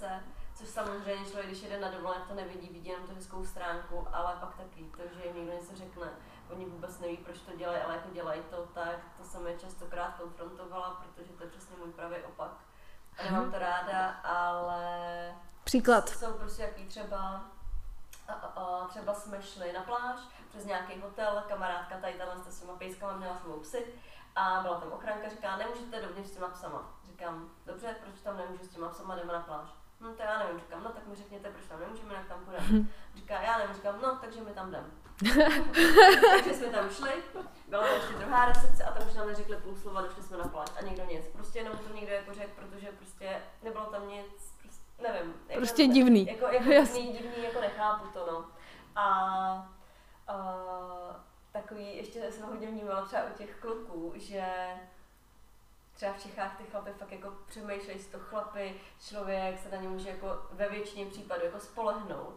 Což samozřejmě člověk, když jede na dovolené, to nevidí, vidí jenom tu hezkou stránku, ale pak taky to, že jim někdo něco řekne, oni vůbec neví, proč to dělají, ale jako dělají to, tak to jsem je častokrát konfrontovala, protože to je přesně můj pravý opak. A nemám to ráda, ale... Příklad. Jsou prostě jaký třeba, a, a, a, třeba jsme šli na pláž přes nějaký hotel, kamarádka tady tam s těma pejskama měla svou psy a byla tam ochranka, říká, nemůžete dovnitř s těma psama. Říkám, dobře, proč tam nemůžu s těma psama, jdeme na pláž No to já nevím, říkám, no tak mi řekněte, proč tam nemůžeme, jak tam půjdeme. Říká, já nevím, říkám, no takže my tam jdem. takže jsme tam šli, byla tam ještě druhá recepce a tam už nám neřekli půl slova, došli jsme na pláž a nikdo nic. Prostě jenom to někdo jako řekl, protože prostě nebylo tam nic, prostě, nevím. Jako, prostě divný. Jako, jako divný, divný, jako nechápu to, no. A, a takový, ještě jsem hodně vnímala třeba u těch kluků, že třeba v Čechách ty chlapy fakt jako přemýšlejí si to chlapy, člověk se na ně může jako ve většině případů jako spolehnout.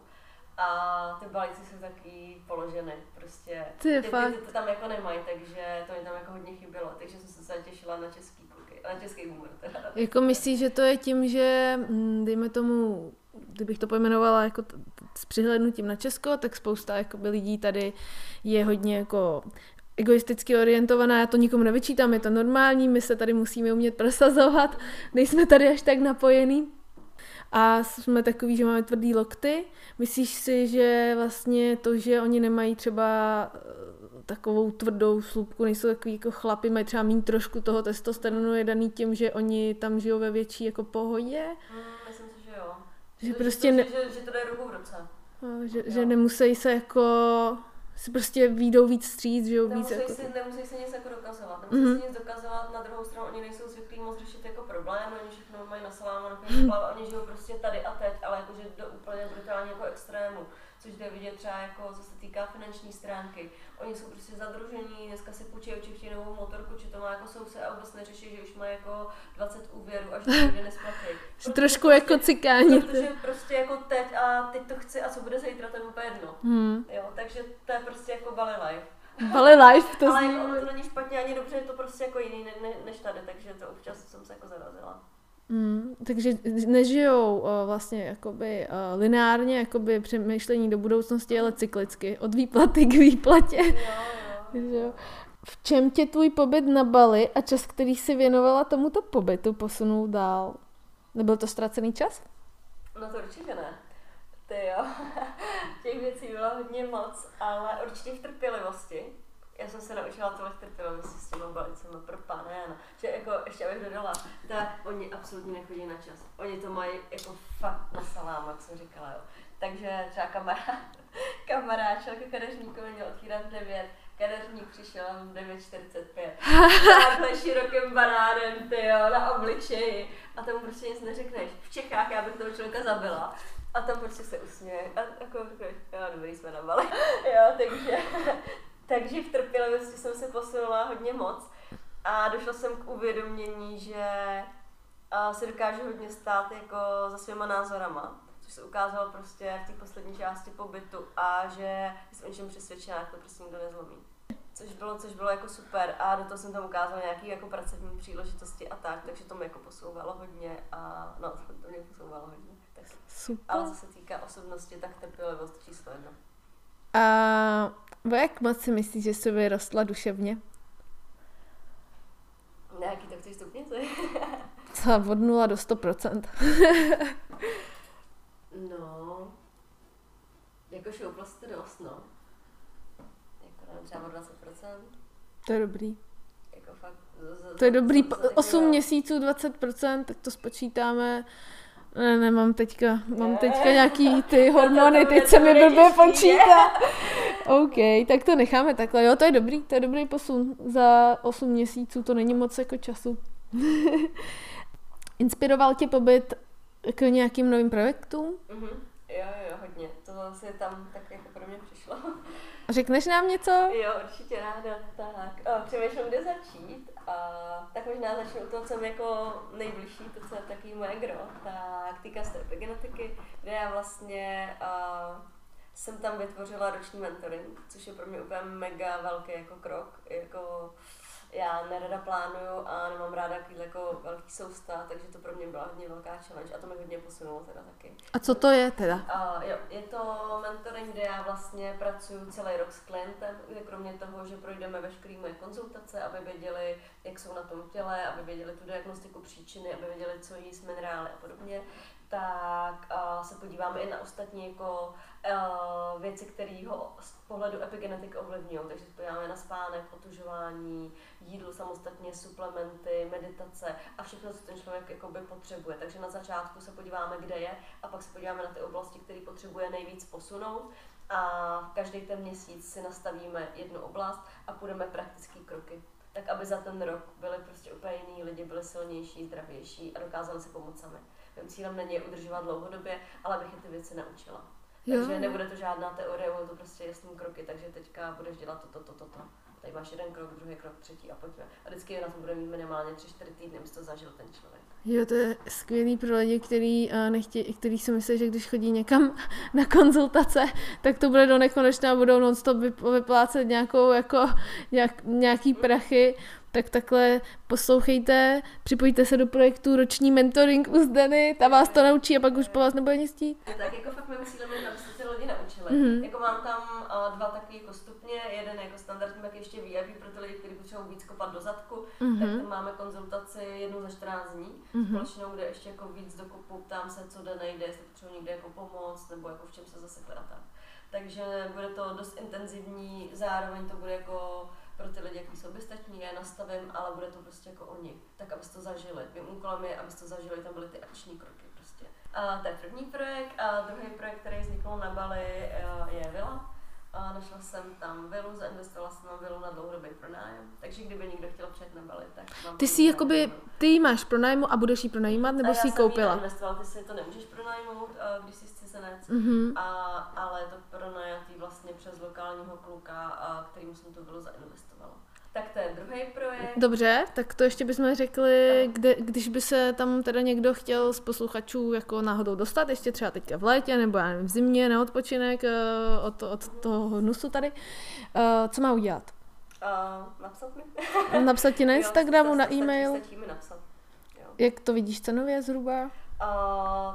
A ty balíci jsou taky položeny, prostě. Ty, ty, fakt. ty, ty, to tam jako nemají, takže to mi tam jako hodně chybělo, takže jsem se těšila na český kluky, na český humor teda. Jako myslíš, že to je tím, že mm, dejme tomu, kdybych to pojmenovala jako t- s přihlednutím na Česko, tak spousta jakoby, lidí tady je hodně jako egoisticky orientovaná, já to nikomu nevyčítám, je to normální, my se tady musíme umět prosazovat, nejsme tady až tak napojení. A jsme takový, že máme tvrdý lokty. Myslíš si, že vlastně to, že oni nemají třeba eh, takovou tvrdou slupku, nejsou takový jako chlapy, mají třeba mít trošku toho testosteronu, je daný tím, že oni tam žijou ve větší jako pohodě? Mm, myslím si, že jo. Že, že prostě ne... že, že to jde ruku v ruce. No, že, že nemusí se jako si prostě výjdou víc stříc, že jo, víc jako... Si, nemusí si nic jako dokazovat, nemusí mm-hmm. si nic dokazovat, na druhou stranu oni nejsou zvyklí moc řešit jako problém, oni všechno mají na salámu, na oni žijou prostě tady a teď, ale jakože do úplně brutálně jako extrému což jde vidět třeba jako, co se týká finanční stránky. Oni jsou prostě zadružení, dneska si půjčí určitě novou motorku, či to má jako souse a vůbec neřeší, že už má jako 20 úvěrů až to bude nesplatí. Protože, trošku prostě, jako cikání. Protože prostě jako teď a teď to chci a co bude zítra, to je úplně jedno. Hmm. Jo, takže to je prostě jako Bali life. Bali life, to Ale zní. jako ono to není špatně ani dobře, je to prostě jako jiný ne, ne, než tady, takže to občas jsem se jako zarazila. Mm, takže nežijou uh, vlastně jakoby uh, lineárně, jakoby přemýšlení do budoucnosti, ale cyklicky, od výplaty k výplatě. Jo, jo. V čem tě tvůj pobyt na Bali a čas, který si věnovala tomuto pobytu, posunul dál? Nebyl to ztracený čas? No to určitě ne. Ty jo, těch věcí bylo hodně moc, ale určitě v trpělivosti. Já jsem se naučila tolik trpělivosti s těma balicema pro pána Jana. Že jako, ještě abych dodala, tak oni absolutně nechodí na čas. Oni to mají jako fakt na salám, jak jsem říkala, jo. Takže třeba kamarád, kamarád šel ke kadeřníkovi, měl otvírat v 9, kadeřník přišel v 9.45. Takhle širokým banánem, ty jo, na obličeji. A tomu prostě nic neřekneš. V Čechách já bych toho člověka zabila. A tam prostě se usměje. A jako jo, dobrý, jsme na Bali. jo, takže, takže v trpělivosti jsem se posunula hodně moc. A došla jsem k uvědomění, že si dokážu hodně stát jako za svýma názorama, což se ukázalo prostě v té poslední části pobytu a že jsem o něčem přesvědčená, jak to prostě nikdo nezlomí. Což bylo, což bylo jako super a do toho jsem tam ukázala nějaké jako pracovní příležitosti a tak, takže to mě jako posouvalo hodně a no, to mě posouvalo hodně. Tak. Super. Ale co se týká osobnosti, tak trpělivost číslo jedna. A o jak moc si myslíš, že jsi vyrostla duševně? Nějaký tak chceš stupnice? Co, od 0 do 100%. no, jako šouplost to dost, no. Jako nevím, třeba o 20%. To je dobrý. Jako fakt, z, z, To je dobrý. z- z- po- 8 jako- měsíců 20%, tak to spočítáme. Ne, nemám teďka, mám teďka nějaký ty hormony, teď se mi blbě počítá. OK, tak to necháme takhle. Jo, to je dobrý, to je dobrý posun. Za 8 měsíců to není moc jako času. Inspiroval tě pobyt k nějakým novým projektům? Mhm. Jo, jo, hodně. To vlastně tam tak jako pro mě přišlo. Řekneš nám něco? Jo, určitě ráda. Tak, o, přemýšlím, kde začít. A, tak možná začnu toho, co mi jako nejbližší, to, co je taky moje gro. Tak týká se to epigenetiky, kde já vlastně a, jsem tam vytvořila roční mentoring, což je pro mě úplně mega velký jako krok. Jako, já nerada plánuju a nemám ráda takový jako velký sousta, takže to pro mě byla hodně velká challenge a to mi hodně posunulo teda taky. A co to je teda? Uh, jo, je to mentoring, kde já vlastně pracuji celý rok s klientem, kde kromě toho, že projdeme veškeré moje konzultace, aby věděli, jak jsou na tom těle, aby věděli tu diagnostiku příčiny, aby věděli, co jí s minerály a podobně, tak uh, se podíváme i na ostatní jako uh, věci, které ho z pohledu epigenetiky ovlivňují. Takže se podíváme na spánek, otužování, jídlo samostatně, suplementy, meditace a všechno, co ten člověk jakoby potřebuje. Takže na začátku se podíváme, kde je a pak se podíváme na ty oblasti, které potřebuje nejvíc posunout a každý ten měsíc si nastavíme jednu oblast a půjdeme praktický kroky. Tak aby za ten rok byli prostě úplně jiní lidi, byli silnější, zdravější a dokázali si pomoct sami. Mým cílem není je udržovat dlouhodobě, ale abych je ty věci naučila. Takže Jo. nebude to žádná teorie, bude to prostě jasný kroky, takže teďka budeš dělat toto, toto, toto. Tady máš jeden krok, druhý krok, třetí a pojďme. A vždycky na to bude mít minimálně 3-4 týdny, aby to zažil ten člověk. Jo, to je skvělý pro lidi, který, uh, nechtějí, který si myslí, že když chodí někam na konzultace, tak to bude do nekonečna a budou nonstop vyp- vyplácet nějakou, jako, nějak, nějaký prachy. Tak takhle poslouchejte, připojte se do projektu Roční mentoring u Zdeny, ta vás to naučí a pak už po vás nebude nic chtít. Tak jako fakt mým cílem je, aby se ty lidi naučili. Mhm. Mm-hmm. Jako mám tam uh, dva takový jako stupně, jeden jako standardní, pak ještě VIP pro ty lidi, kteří potřebují víc kopat do zadku, mm-hmm. Mhm. tak tam máme konzultaci jednou za 14 dní, mm-hmm. společnou, kde ještě jako víc do kopu, ptám se, co jde, nejde, jestli potřebuji někde jako pomoc, nebo jako v čem se zasekli a tak. Takže bude to dost intenzivní, zároveň to bude jako pro ty lidi, kteří jsou bezstační, já je nastavím, ale bude to prostě jako oni, tak abyste to zažili. Mým úkolem je, abyste to zažili, tam byly ty akční kroky prostě. A to je první projekt a druhý projekt, který vznikl na Bali, eh, je vila. A našla jsem tam vilu, zainvestovala jsem tam vilu na dlouhodobý pronájem, takže kdyby někdo chtěl přijet na Bali, tak mám Ty si jakoby, ty ji máš pro nájmu a budeš ji pronajímat, nebo A si ji já jsem koupila? investoval, ty si to nemůžeš pronajmout, eh, když jsi cizinec, Mhm. a, ale je to pronajatý vlastně přes lokálního kluka, a kterým jsem tu vilu zainvestovala. Tak to je druhý projekt. Dobře, tak to ještě bychom řekli, kde, když by se tam teda někdo chtěl z posluchačů jako náhodou dostat, ještě třeba teďka v létě nebo já nevím, v zimě na odpočinek eh, od, od toho hnusu tady, eh, co má udělat? Uh, napsat mi? Napsat ti na Jo, Instagramu, na stačí- e-mail? Stačí mi napsat. Jo. Jak to vidíš cenově zhruba? Uh,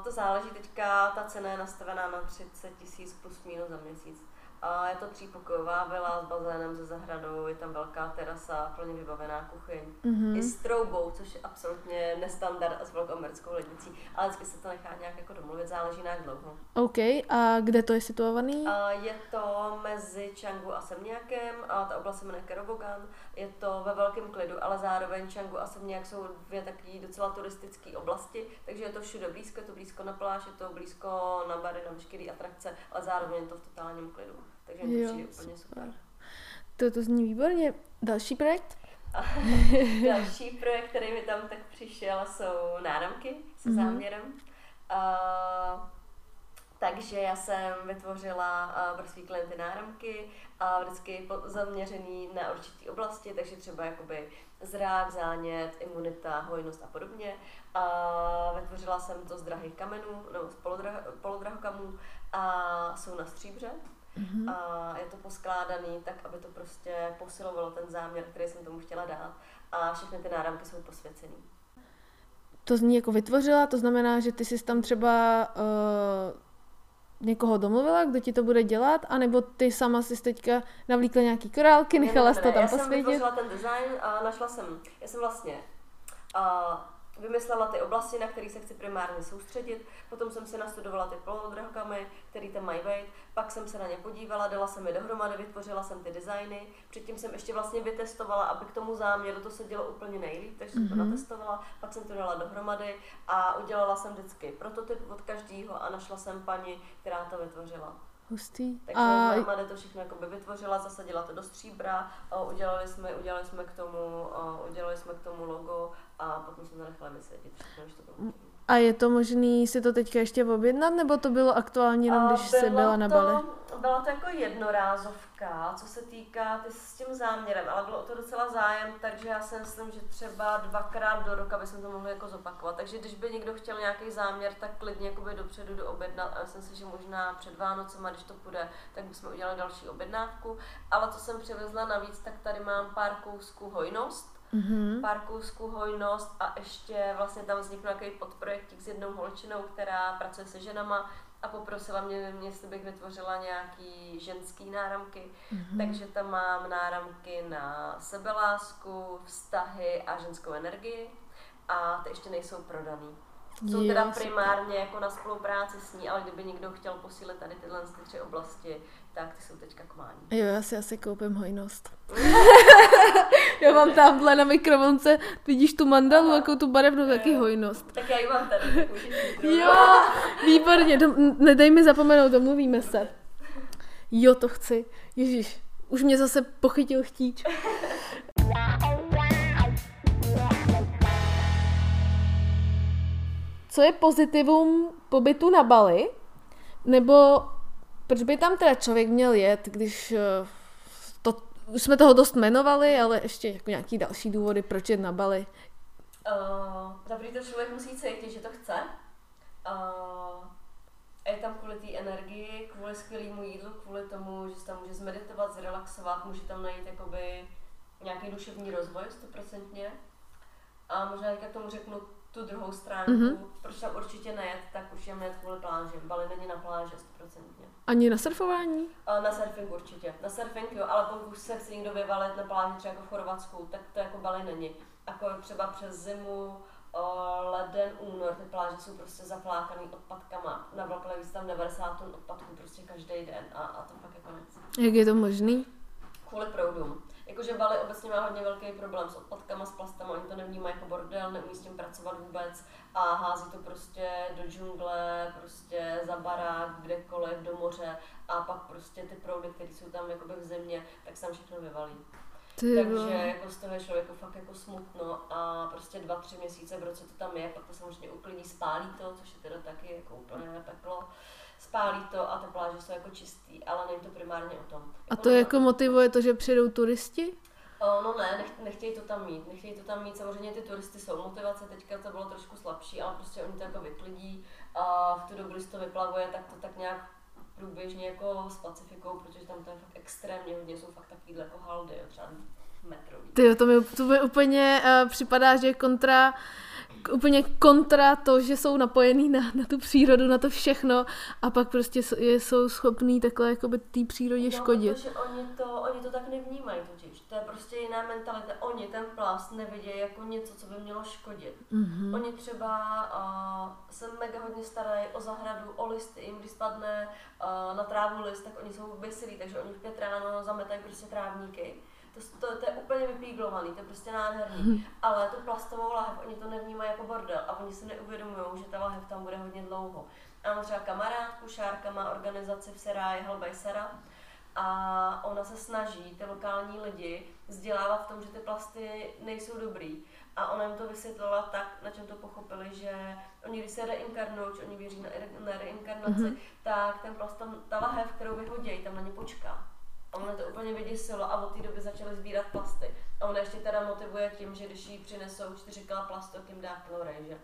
to záleží teďka, ta cena je nastavená na 30 tisíc plus minus za měsíc. A je to třípokojová vila s bazénem ze zahradou, je tam velká terasa, plně vybavená kuchyň. Mhm. I s troubou, což je absolutně nestandard a s velkou americkou lednicí. Ale vždycky se to nechá nějak jako domluvit, záleží na jak dlouho. OK, a kde to je situovaný? A je to mezi Changu a Semňákem a ta oblast se jmenuje Kerobogan. Je to ve velkém klidu, ale zároveň Changu a Semňák jsou dvě takové docela turistické oblasti, takže je to všude blízko, je to blízko na pláž, je to blízko na bary, na veškeré atrakce, ale zároveň je to v totálním klidu. Takže mi to přijde úplně super. To, to zní výborně. Další projekt? Další projekt, který mi tam tak přišel, jsou náramky se Mhm. záměrem. A, takže já jsem vytvořila a, pro svý klienty náramky a vždycky zaměřený na určitý oblasti, takže třeba jakoby zrák, zánět, imunita, hojnost a podobně. A vytvořila jsem to z drahých kamenů, nebo z polodrah- polodrahokamů a jsou na stříbře. Mhm. A je to poskládaný tak, aby to prostě posilovalo ten záměr, který jsem tomu chtěla dát. A všechny ty náramky jsou posvěcený. To zní jako vytvořila, to znamená, že ty jsi tam třeba uh, někoho domluvila, kdo ti to bude dělat, anebo ty sama jsi teďka navlíkla nějaký korálky, Ne, nechala ne, jsi ne, to ne, tam Já jsem posvětit. vytvořila ten design a našla jsem, já jsem vlastně a vymyslela ty oblasti, na které se chci primárně soustředit, potom jsem si nastudovala ty polodrahokamy, které tam mají být, pak jsem se na ně podívala, dala jsem je dohromady, vytvořila jsem ty designy, předtím jsem ještě vlastně vytestovala, aby k tomu záměru to se dělo úplně nejlíp, takže jsem to Mhm. natestovala, pak jsem to dala dohromady a udělala jsem vždycky prototyp od každého a našla jsem paní, která to vytvořila. Hustý. Takže A Normada to všechno jakoby vytvořila, zasadila to do stříbra, a udělali jsme, udělali jsme k tomu, a udělali jsme k tomu logo a potom jsme to nechali vysvětlit všechno, to bylo. A je to možný si to teďka ještě objednat, nebo to bylo aktuálně jenom, když bylo byla na to, Bali? Byla to jako jednorázovka, co se týká ty s tím záměrem, ale bylo o to docela zájem, takže já si myslím, že třeba dvakrát do roka bychom to mohli jako zopakovat. Takže když by někdo chtěl nějaký záměr, tak klidně jakoby dopředu do objednat. A myslím si, že možná před Vánocema, když to půjde, tak bychom udělali další objednávku. Ale co jsem přivezla navíc, tak tady mám pár kousků hojnost, Mhm. pár kousků hojnost a ještě vlastně tam vznikl nějaký podprojektík s jednou holčinou, která pracuje se ženama a poprosila mě, mě jestli bych vytvořila nějaký ženský náramky. Mhm. Takže tam mám náramky na sebelásku, vztahy a ženskou energii a ty ještě nejsou prodaný. Jsou teda primárně jako na spolupráci s ní, ale kdyby někdo chtěl posílit tady tyhle ty tři oblasti, tak ty jsou teďka k mání. Jo, já si asi koupím hojnost. já mám tamhle na mikrovlnce, vidíš tu mandalu, Aha. jako tu barevnou, taky hojnost. Tak já ji mám tady. Jo, výborně, dom, nedej mi zapomenout, domluvíme se. Jo, to chci. Ježíš, už mě zase pochytil chtíč. Co je pozitivum pobytu na Bali? Nebo proč by tam teda člověk měl jet, když eh, to, už jsme toho dost jmenovali, ale ještě jako nějaký další důvody, proč jet na Bali. Uh, za prvý to člověk musí cítit, že to chce. Uh, je tam kvůli té energii, kvůli skvělému jídlu, kvůli tomu, že se tam může zmeditovat, zrelaxovat, může tam najít jakoby nějaký duševní rozvoj, stoprocentně. A možná jak tomu řeknu tu druhou stránku, Mhm. mm-hmm. proč tam určitě nejet, tak už jdeme jet kvůli pláži. Bali není na pláži, stoprocentně. Ani na surfování? A na surfing určitě. Na surfing jo, ale pokud se chce někdo vyvalit na pláži třeba jako v Chorvatsku, tak to jako Bali není. Jako třeba přes zimu, o, leden, únor, ty pláže jsou prostě zaplákaný odpadkama. Na Vlkle víc tam 90 tun odpadků prostě každý den a, a to fakt je konec. Jak je to možný? Kvůli proudům. Jakože Bali obecně má hodně velký problém s odpadkama, s plastama, oni to nevnímají jako bordel, neumí s tím pracovat vůbec a hází to prostě do džungle, prostě za barák, kdekoliv, do moře a pak prostě ty proudy, které jsou tam jakoby v zimě, tak se tam všechno vyvalí. Ty Takže jako z toho je člověku fakt jako smutno a prostě dva, tři měsíce v roce to tam je, pak to samozřejmě uklidí, spálí to, což je teda taky jako úplně peklo. Spálí to a ty pláže jsou jako čistý, ale není to primárně o tom. A to jako motivuje to, že přijdou turisti? O, no ne, nech, nechtějí to tam mít, nechtějí to tam mít, samozřejmě ty turisty jsou motivace, teďka to bylo trošku slabší, ale prostě oni to jako vyklidí a v tu dobu, když to vyplavuje, tak to tak nějak průběžně jako specifikou, protože tam to je fakt extrémně hodně, jsou fakt takovýhle jako haldy, jo, třeba metrový. Ty, to mi, to mi úplně uh, připadá, že kontra úplně kontra to, že jsou napojený na, na tu přírodu, na to všechno a pak prostě jsou schopní takhle jakoby té přírodě no, škodit. protože oni to, oni to tak nevnímají totiž. To je prostě jiná mentalita. Oni ten plast nevidí jako něco, co by mělo škodit. Mm-hmm. Oni třeba uh, se mega hodně starají o zahradu, o listy. Jim když spadne uh, na trávu list, tak oni jsou veselí, takže oni v pět ráno zametají prostě trávníky to, to, to je úplně vypíglovaný, to je prostě nádherný. Mhm. Ale tu plastovou lahev, oni to nevnímají jako bordel a oni si neuvědomují, že ta lahev tam bude hodně dlouho. A mám třeba kamarádku, Šárka má organizaci v Seráji Helbej Sera a ona se snaží ty lokální lidi vzdělávat v tom, že ty plasty nejsou dobrý. A ona jim to vysvětlila tak, na čem to pochopili, že oni, když se reinkarnují, oni věří na, na reinkarnaci, mm-hmm. tak ten plast, tam, ta lahev, kterou vyhodí, tam na ně počká. A ono to úplně vyděsilo a od té doby začaly sbírat plasty. A ona ještě teda motivuje tím, že když jí přinesou 4 kg plastu, tím dá klorej, že?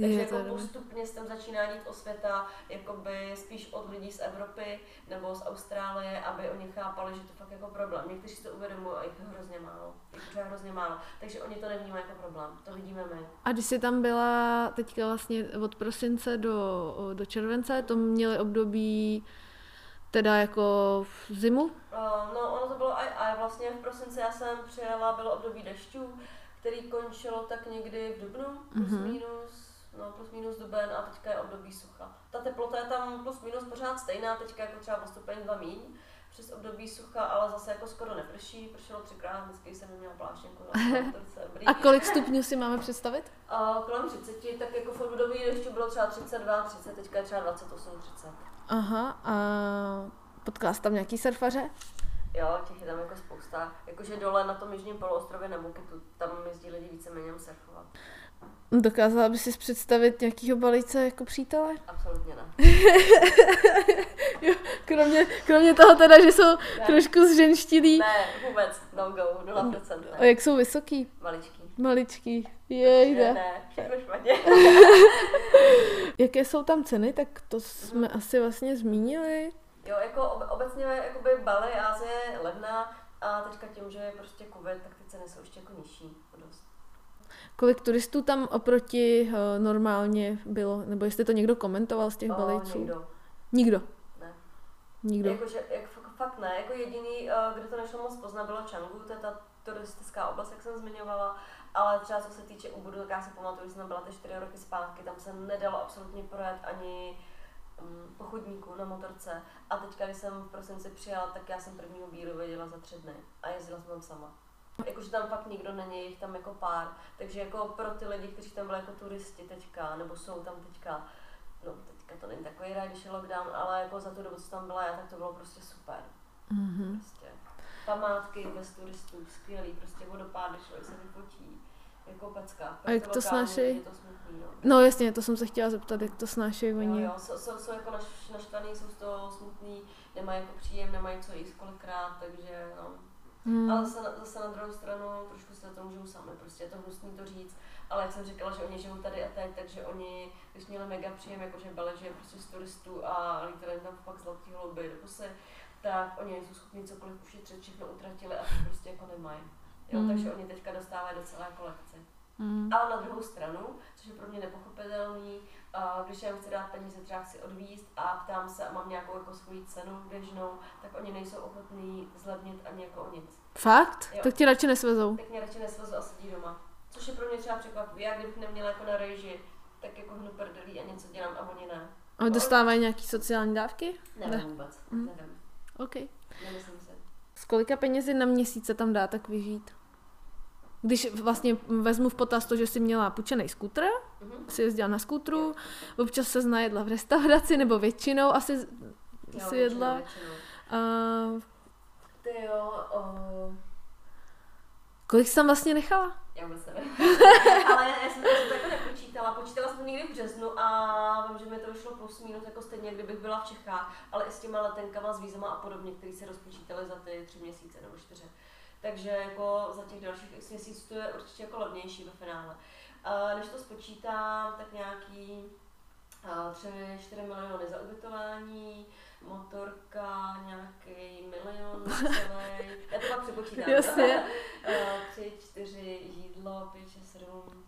Takže je, jako postupně se tam začíná dít osvěta jakoby spíš od lidí z Evropy nebo z Austrálie, aby oni chápali, že to fakt jako problém. Někteří si to uvědomují a jich je hrozně málo. Jich je hrozně málo. Takže oni to nevnímají jako problém. To vidíme my. A když jsi tam byla teďka vlastně od prosince do, do července, to měli období teda jako v zimu? Uh, no, ono to bylo aj, aj vlastně v prosinci já jsem přijela, bylo období dešťů, který končilo tak někdy v dubnu, plus mm-hmm. minus, no plus minus duben a teďka je období sucha. Ta teplota je tam plus minus pořád stejná, teďka jako třeba o stupeň dva míň přes období sucha, ale zase jako skoro neprší, pršelo třikrát, vždycky jsem neměla pláštěnku na A kolik stupňů si máme představit? A kolem 30, tak jako v období dešťu bylo třeba 32, 30, teďka je třeba 28, 30. Aha, a potkala jsi tam nějaký surfaře? Jo, těch je tam jako spousta. Jakože dole na tom jižním poloostrově na Buketu, tam jezdí lidi víceméně surfovat. Dokázala by si představit nějakýho balíce jako přítele? Absolutně ne. jo, kromě, kromě toho teda, že jsou ne. trošku zženštilí. Ne, vůbec, no go, 0%. Ne. A jak jsou vysoký? Maličký. Maličký, jej, ne. Ne, všechno špatně. Jaké jsou tam ceny, tak to jsme hmm. asi vlastně zmínili. Jo, jako obecně jakoby Bali, Ázie, levná a teďka tím, že je prostě covid, tak ty ceny jsou ještě jako nižší. Dost. Kolik turistů tam oproti uh, normálně bylo? Nebo jestli to někdo komentoval z těch balíců? Nikdo. Nikdo? Ne. Nikdo? Jakože, jak, fakt ne. Jako jediný, uh, kde to nešlo moc poznat, bylo Changu, to je ta turistická oblast, jak jsem zmiňovala. Ale třeba co se týče Ubudu, tak já si pamatuju, že jsem byla ty čtyři roky zpátky, tam se nedalo absolutně projet ani um, pochodníků na motorce. A teďka, když jsem v prosinci přijela, tak já jsem prvního bíru viděla za tři dny a jezdila jsem tam sama. Jakože tam fakt nikdo není, jich tam jako pár. Takže jako pro ty lidi, kteří tam byli jako turisti teďka, nebo jsou tam teďka, no teďka to není takový rád, když je lockdown, ale jako za tu dobu, co tam byla já, tak to bylo prostě super. Mm-hmm. Prostě. Památky bez turistů, skvělý, prostě vodopády, člověk se vyfotí jako pecka. A jak to snášejí? To smutný, no. no jasně, to jsem se chtěla zeptat, jak to snášejí oni. Jo, jo, jsou, jsou, jsou jako naš, naštvaný, jsou z toho smutný, nemají jako příjem, nemají co jíst kolikrát, takže no. Hmm. Ale zase na, zase na druhou stranu trošku se to můžou sami, prostě je to hnusný to říct, ale jak jsem říkala, že oni žijou tady a teď, takže oni, když měli mega příjem, jakože byli, že prostě z turistů a lítali tam fakt zlatý hlouby do pusy, tak oni nejsou schopni cokoliv ušetřit, všechno utratili a to prostě jako nemají. Jo, mm. takže oni teďka dostávají docela kolekci. Mm. Ale na druhou stranu, což je pro mě nepochopitelný, uh, když já jim chci dát peníze, třeba chci odvíst a ptám se a mám nějakou jako svoji cenu běžnou, tak oni nejsou ochotní zlevnit ani jako o nic. Fakt? Jo. Tak ti radši nesvezou? Tak mě radši nesvezou a sedí doma. Což je pro mě třeba překvapivé. Já kdybych neměla jako na reži, tak jako hnu prdelí a něco dělám a oni ne. A dostávají nějaký sociální dávky? Nevím ne. vůbec, mm. nevím. OK. Nemyslím. Z kolika penězi na měsíce tam dá tak vyžít? Když vlastně vezmu v potaz to, že jsi měla půjčený skútr, mm-hmm. si jezdila na skútru, občas se znajedla v restauraci, nebo většinou asi jo, si jedla. Většinou. Uh, Ty jo, uh... Kolik jsi tam vlastně nechala? Já vůbec nevím. Ale já jsem to jako nepočítala. Počítala jsem někdy v březnu a vím, že mi to vyšlo plus minus jako stejně, kdybych byla v Čechách, ale i s těma letenkama, s vízama a podobně, které se rozpočítaly za ty tři měsíce nebo čtyři takže jako za těch dalších x měsíců to je určitě jako levnější ve finále. A než to spočítám, tak nějaký 3-4 miliony za ubytování, motorka, nějaký milion celý. Já to pak přepočítám. Jasně. 3, 4 jídlo, 5, 6, 7,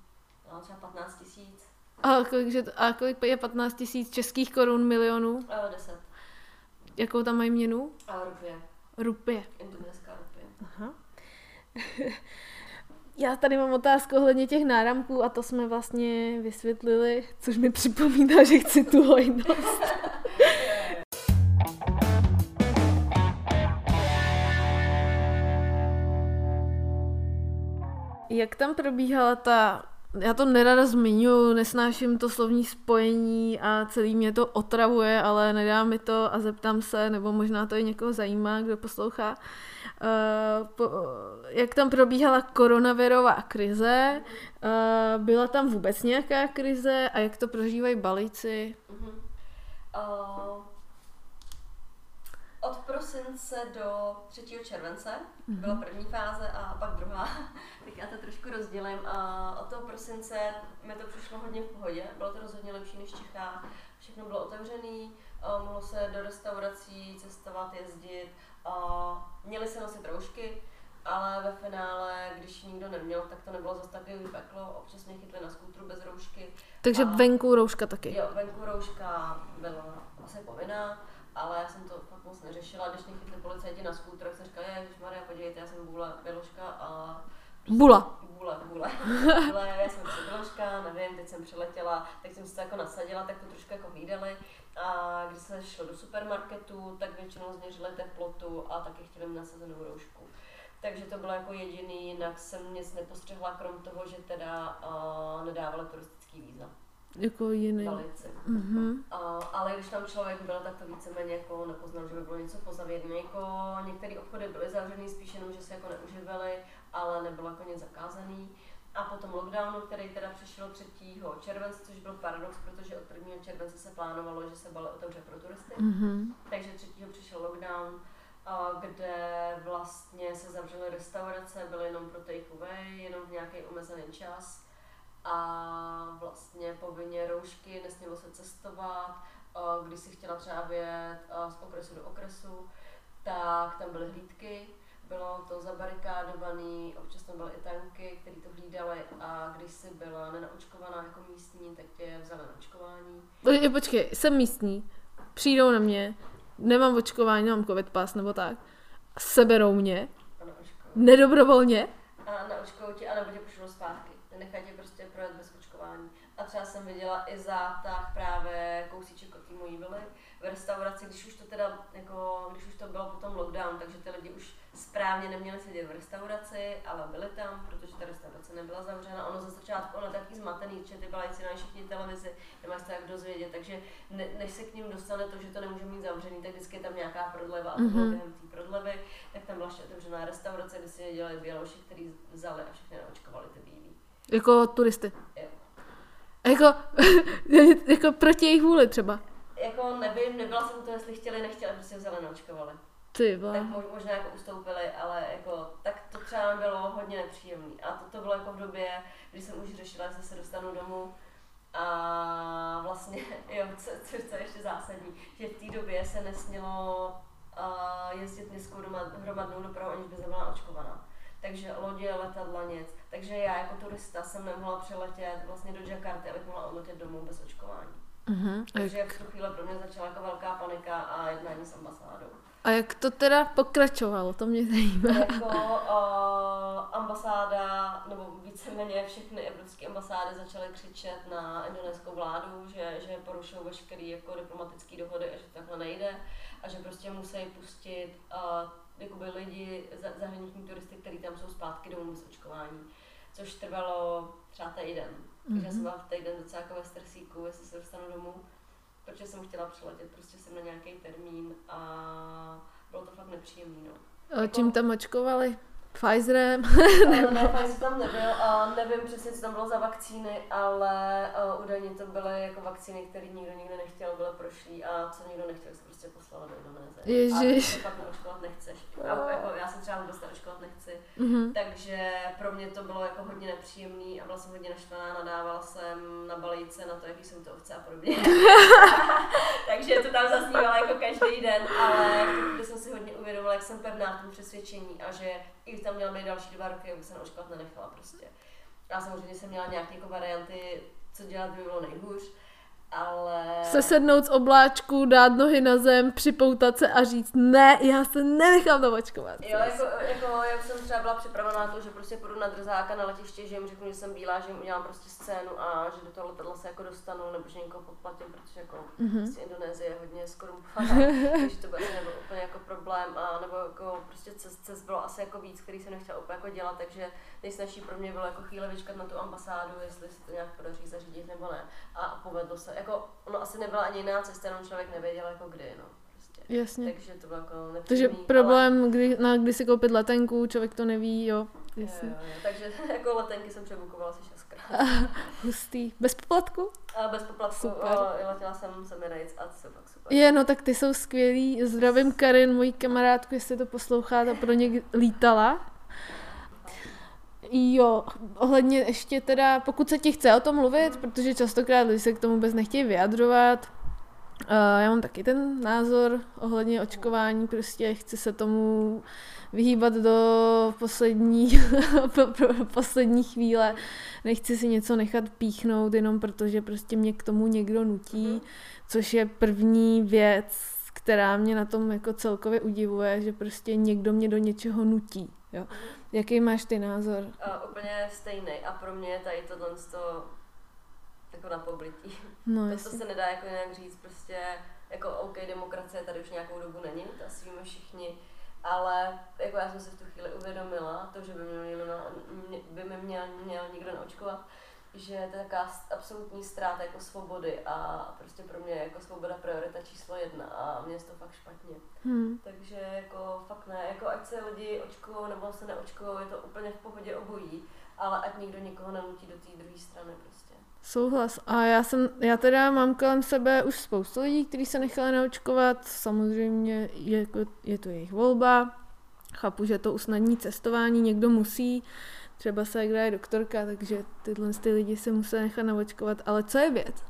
no, třeba 15 tisíc. A kolik, že, a kolik je 15 tisíc českých korun milionů? Uh, 10. Jakou tam mají měnu? A rupie. Rupie. Indonéská rupie. Aha. Já tady mám otázku ohledně těch náramků a to jsme vlastně vysvětlili, což mi připomíná, že chci tu hojnost. Jak tam probíhala ta já to nerada zmiňuji, nesnáším to slovní spojení a celý mě to otravuje, ale nedá mi to a zeptám se, nebo možná to i někoho zajímá, kdo poslouchá. Uh, po, jak tam probíhala koronavirová krize, uh, byla tam vůbec nějaká krize a jak to prožívají balíci? Uh-huh. Uh, od prosince do 3. července mm-hmm. byla první fáze a pak druhá. tak já to trošku rozdělím. A od toho prosince mi to přišlo hodně v pohodě. Bylo to rozhodně lepší než v Čechách. Všechno bylo otevřené, mohlo se do restaurací cestovat, jezdit. Měli se nosit roušky, ale ve finále, když nikdo neměl, tak to nebylo zase takový peklo. Občas mě chytli na skútru bez roušky. Takže a, venku rouška taky? Jo, venku rouška byla asi povinná ale já jsem to fakt moc neřešila. Když mě chytli policajti na skútr, tak jsem říkala, že Maria, podívejte, já jsem Bůla Běložka a Bula. Bula, bula. Ale já jsem si Běložka, nevím, teď jsem přiletěla, tak jsem se to jako nasadila, tak to trošku jako hlídali. A když se šlo do supermarketu, tak většinou změřili teplotu a taky chtěli mít nasazenou roušku. Takže to bylo jako jediný, jinak jsem nic nepostřehla, krom toho, že teda uh, nedávali turistický víza jako jiný. Mm-hmm. A, ale když tam člověk byl, tak to víceméně jako nepoznal, že by bylo něco pozavěrné. Jako některé obchody byly zavřené spíš jenom, že se jako neuživily, ale nebylo jako nic zakázaný. A potom lockdownu, který teda přišel 3. července, což byl paradox, protože od 1. července se plánovalo, že se bale otevře pro turisty. Mm-hmm. Takže 3. přišel lockdown, kde vlastně se zavřely restaurace, byly jenom pro takeaway, jenom v nějaký omezený čas a vlastně povinně roušky, nesmělo se cestovat, když si chtěla třeba vyjet z okresu do okresu, tak tam byly hlídky, bylo to zabarikádované, občas tam byly i tanky, které to hlídali a když jsi byla nenaočkovaná jako místní, tak tě vzali na očkování. Počkej, počkej, jsem místní, přijdou na mě, nemám očkování, nemám covid pas nebo tak, seberou mě, nedobrovolně. A naočkují tě, anebo tě pošlou zpátky nenechají tě prostě projet bez očkování. A třeba jsem viděla i zátah právě kousíček od té mojí vily v restauraci, když už to teda, jako, když už to bylo potom lockdown, takže ty lidi už správně neměli sedět v restauraci, ale byli tam, protože ta restaurace nebyla zavřena. Ono za začátku ono taky zmatený, že ty balíci na všichni televizi, nemáš to jak dozvědět, takže ne, než se k ním dostane to, že to nemůže mít zavřený, tak vždycky je tam nějaká prodleva a to bylo mm-hmm. během té prodlevy, tak tam byla ještě otevřená restaurace, kde si dělali běloši, který vzali a všechny naočkovali ty bílí. Jako turisty. Jo. Jako, jako proti jejich vůli třeba. Jako nevím, nebyla jsem to, jestli chtěli, nechtěli, prostě vzali, naočkovali. Ty byla. Tak možná jako ustoupili, ale jako, tak to třeba bylo hodně nepříjemné. A to, to bylo jako v době, kdy jsem už řešila, že se dostanu domů. A vlastně, jo, co, co, co je ještě zásadní, že v té době se nesmělo uh, jezdit městskou hromadnou dopravu, aniž by byla očkovaná takže lodě, letadla, nic. Takže já jako turista jsem nemohla přiletět vlastně do Jakarty, abych mohla odletět domů bez očkování. Uh-huh. Takže v tu chvíli pro mě začala jako velká panika a jednání s ambasádou. A jak to teda pokračovalo, to mě zajímá. Jako uh, ambasáda, nebo víceméně všechny evropské ambasády začaly křičet na indonéskou vládu, že, že porušují veškeré jako diplomatické dohody a že takhle nejde a že prostě musí pustit uh, jakoby lidi, zahraniční turisty, kteří tam jsou zpátky domů bez očkování, což trvalo třeba týden. Mm-hmm. Takže jsem byla v týden docela jako ve stresíku, jestli se dostanu domů, protože jsem chtěla přiletět, prostě jsem na nějaký termín a bylo to fakt nepříjemné. No. A jako, čím tam očkovali? Pfizerem? ne, Pfizer tam nebyl a nevím přesně, co tam bylo za vakcíny, ale uh, údajně to byly jako vakcíny, které nikdo nikdy nechtěl, byly prošlý a co nikdo nechtěl, prostě poslala do Indonésie. Ježiš. A to fakt neočkovat nechceš. A, jako, já jsem třeba vůbec neočkovat nechci. Mm-hmm. Takže pro mě to bylo jako hodně nepříjemný a byla jsem hodně naštvaná, nadávala jsem na balíce na to, jaký jsou to ovce a podobně. Takže to tam zaznívalo jako každý den, ale když jsem si hodně uvědomila, jak jsem pevná v tom přesvědčení a že i tam měla být další dva roky, abych se naočkovat nenechala prostě. Já samozřejmě jsem měla nějaké jako varianty, co dělat by bylo nejhůř, ale... Se sednout z obláčku, dát nohy na zem, připoutat se a říct, ne, já se nenechám navačkovat. Jo, jako, jako, já jsem třeba byla připravená na to, že prostě půjdu na drzáka na letiště, že jim řeknu, že jsem bílá, že jim udělám prostě scénu a že do toho letadla se jako dostanu, nebo že někoho podplatím, protože jako mm-hmm. prostě Indonésie je hodně skorumpovaná, takže to by asi nebyl úplně jako problém, a nebo jako prostě cest, cest bylo asi jako víc, který jsem nechtěla úplně jako dělat, takže nejsnažší pro mě bylo jako chvíli vyčkat na tu ambasádu, jestli se to nějak podaří zařídit nebo ne. A povedlo se jako ono asi nebyla ani jiná cesta, jenom člověk nevěděl jako kdy, no. Prostě. Jasně. Takže to bylo jako Takže problém, ale... kdy, na kdy si koupit letenku, člověk to neví, jo. Jasně. Jo, jo, jo. Takže jako letenky jsem přebukovala asi šestkrát. Hustý. Bez poplatku? A bez poplatku. Super. O, letěla jsem se Emirates a to fakt super. Je, no tak ty jsou skvělý. Zdravím Karin, mojí kamarádku, jestli to poslouchá, ta pro ně lítala. Jo, ohledně ještě teda, pokud se ti chce o tom mluvit, protože častokrát lidi se k tomu vůbec nechtějí vyjadřovat, uh, já mám taky ten názor ohledně očkování, prostě chci se tomu vyhýbat do poslední, poslední chvíle. Nechci si něco nechat píchnout jenom protože prostě mě k tomu někdo nutí, což je první věc, která mě na tom jako celkově udivuje, že prostě někdo mě do něčeho nutí. Jo. Jaký máš ty názor? Uh, úplně stejný a pro mě je tady tohle to jako na poblití. No, to, to se nedá jako nějak říct, prostě jako OK, demokracie tady už nějakou dobu není, to asi víme všichni, ale jako já jsem si v tu chvíli uvědomila, to, že by mě měl, by mě měl, měl někdo naočkovat, že to je taková absolutní ztráta jako svobody a prostě pro mě jako svoboda priorita číslo jedna a mě je to fakt špatně. Hmm. Takže jako fakt ne, jako ať se lidi očkují nebo se neočkují, je to úplně v pohodě obojí, ale ať nikdo nikoho nenutí do té druhé strany prostě. Souhlas. A já jsem, já teda mám kolem sebe už spoustu lidí, kteří se nechali naočkovat. Samozřejmě je, jako, je to jejich volba. Chápu, že to usnadní cestování, někdo musí třeba se jak je doktorka, takže tyhle ty lidi se musí nechat navočkovat. Ale co je věc?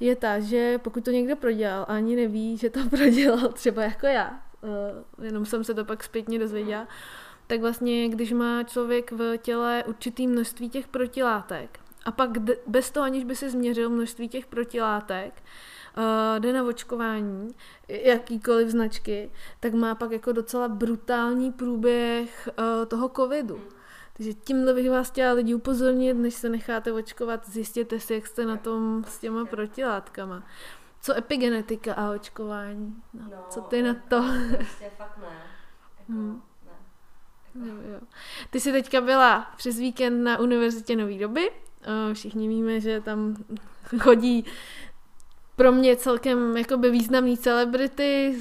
Je ta, že pokud to někdo prodělal a ani neví, že to prodělal třeba jako já, uh, jenom jsem se to pak zpětně dozvěděla, tak vlastně, když má člověk v těle určitý množství těch protilátek a pak bez toho, aniž by se změřil množství těch protilátek, uh, jde na očkování, jakýkoliv značky, tak má pak jako docela brutální průběh uh, toho covidu. Takže tímhle bych vás chtěla lidi upozornit, než se necháte očkovat, zjistěte si, jak jste na tom s těma protilátkama. Co epigenetika a očkování? No, no, co ty na to? Prostě fakt ne. Jako, hmm. ne. Jako. Jo, jo. Ty jsi teďka byla přes víkend na Univerzitě Nový doby. Všichni víme, že tam chodí pro mě celkem jakoby významný celebrity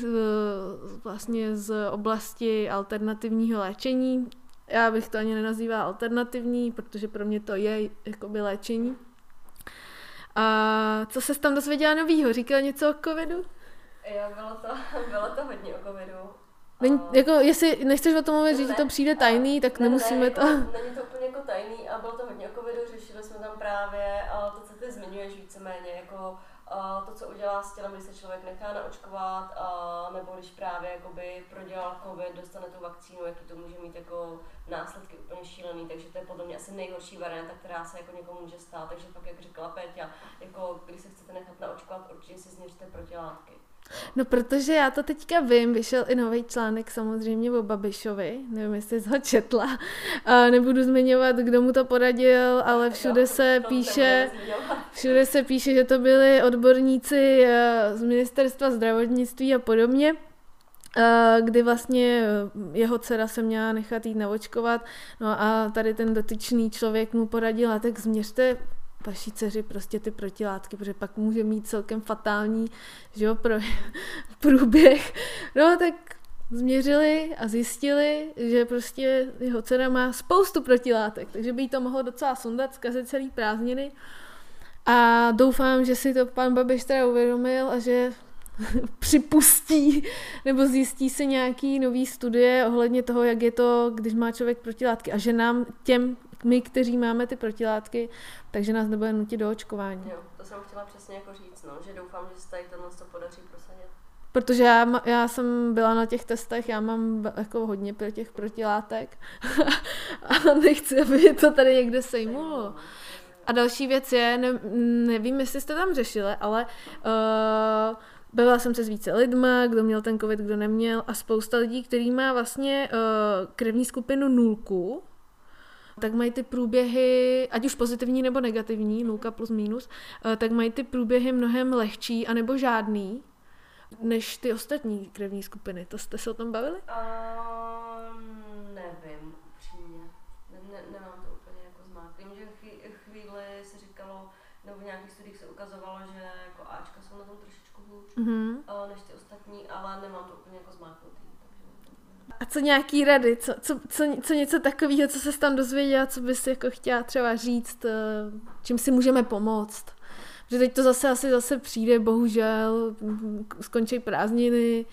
vlastně z oblasti alternativního léčení já bych to ani nenazývala alternativní, protože pro mě to je jakoby léčení. A co se tam dozvěděla novýho? Říkal něco o covidu? Jo, bylo to, bylo to hodně o covidu. Není, jako, jestli nechceš o tom mluvit, že ti to přijde tajný, tak ne, nemusíme ne, to... Jako, není to úplně jako tajný a bylo to hodně o covidu, řešili jsme tam právě a to, co ty zmiňuješ víceméně, jako to, co udělá s tělem, když se člověk nechá naočkovat, nebo když právě jakoby prodělal covid, dostane tu vakcínu, jaký to může mít jako následky úplně šílený, takže to je podle mě asi nejhorší varianta, která se jako někomu může stát. Takže pak, jak říkala Péťa, jako když se chcete nechat naočkovat, určitě si změřte protilátky. No protože já to teďka vím, vyšel i nový článek samozřejmě o Babišovi, nevím, jestli jsi ho četla, a nebudu zmiňovat, kdo mu to poradil, ale všude se píše, všude se píše, že to byli odborníci eh, z ministerstva zdravotnictví a podobně, eh, kdy vlastně jeho dcera se měla nechat jít naočkovat, no a tady ten dotyčný člověk mu poradil, a tak změřte vaší dceři prostě ty protilátky, protože pak může mít celkem fatální že jo, pro, průběh. No tak změřili a zjistili, že prostě jeho dcera má spoustu protilátek, takže by jí to mohlo docela sundat, zkazit celý prázdniny. A doufám, že si to pan Babiš teda uvědomil a že připustí nebo zjistí se nějaký nový studie ohledně toho, jak je to, když má člověk protilátky a že nám těm, my, kteří máme ty protilátky, takže nás nebude nutit do očkování. Jo, to jsem chtěla přesně jako říct, no, že doufám, že se tady tohle to podaří prosadit. Protože já, já jsem byla na těch testech, já mám jako hodně pro těch protilátek a nechci, aby to tady někde sejmulo. A další věc je, ne, nevím, jestli jste tam řešili, ale uh, bavila jsem se s více lidma, kdo měl ten covid, kdo neměl a spousta lidí, který má vlastně uh, krevní skupinu nulku, tak mají ty průběhy, ať už pozitivní nebo negativní, nulka plus minus, uh, tak mají ty průběhy mnohem lehčí anebo žádný, než ty ostatní krevní skupiny. To jste se o tom bavili? Um, nevím, upřímně. Ne, ne, nemám to úplně jako zmát. Vím, že chví, chvíli se říkalo, nebo v nějakých studiích se ukazovalo, že jako Ačka jsou na tom trošičku hůř Mhm. uh, než ty ostatní, ale nemám to úplně jako zmáknutý. Takže nevím. A co nějaký rady, co, co, co, co něco takového, co se tam dozvěděla, co bys jako chtěla třeba říct, eh, čím si můžeme pomoct? Že teď to zase asi zase přijde, bohužel, skončí prázdniny,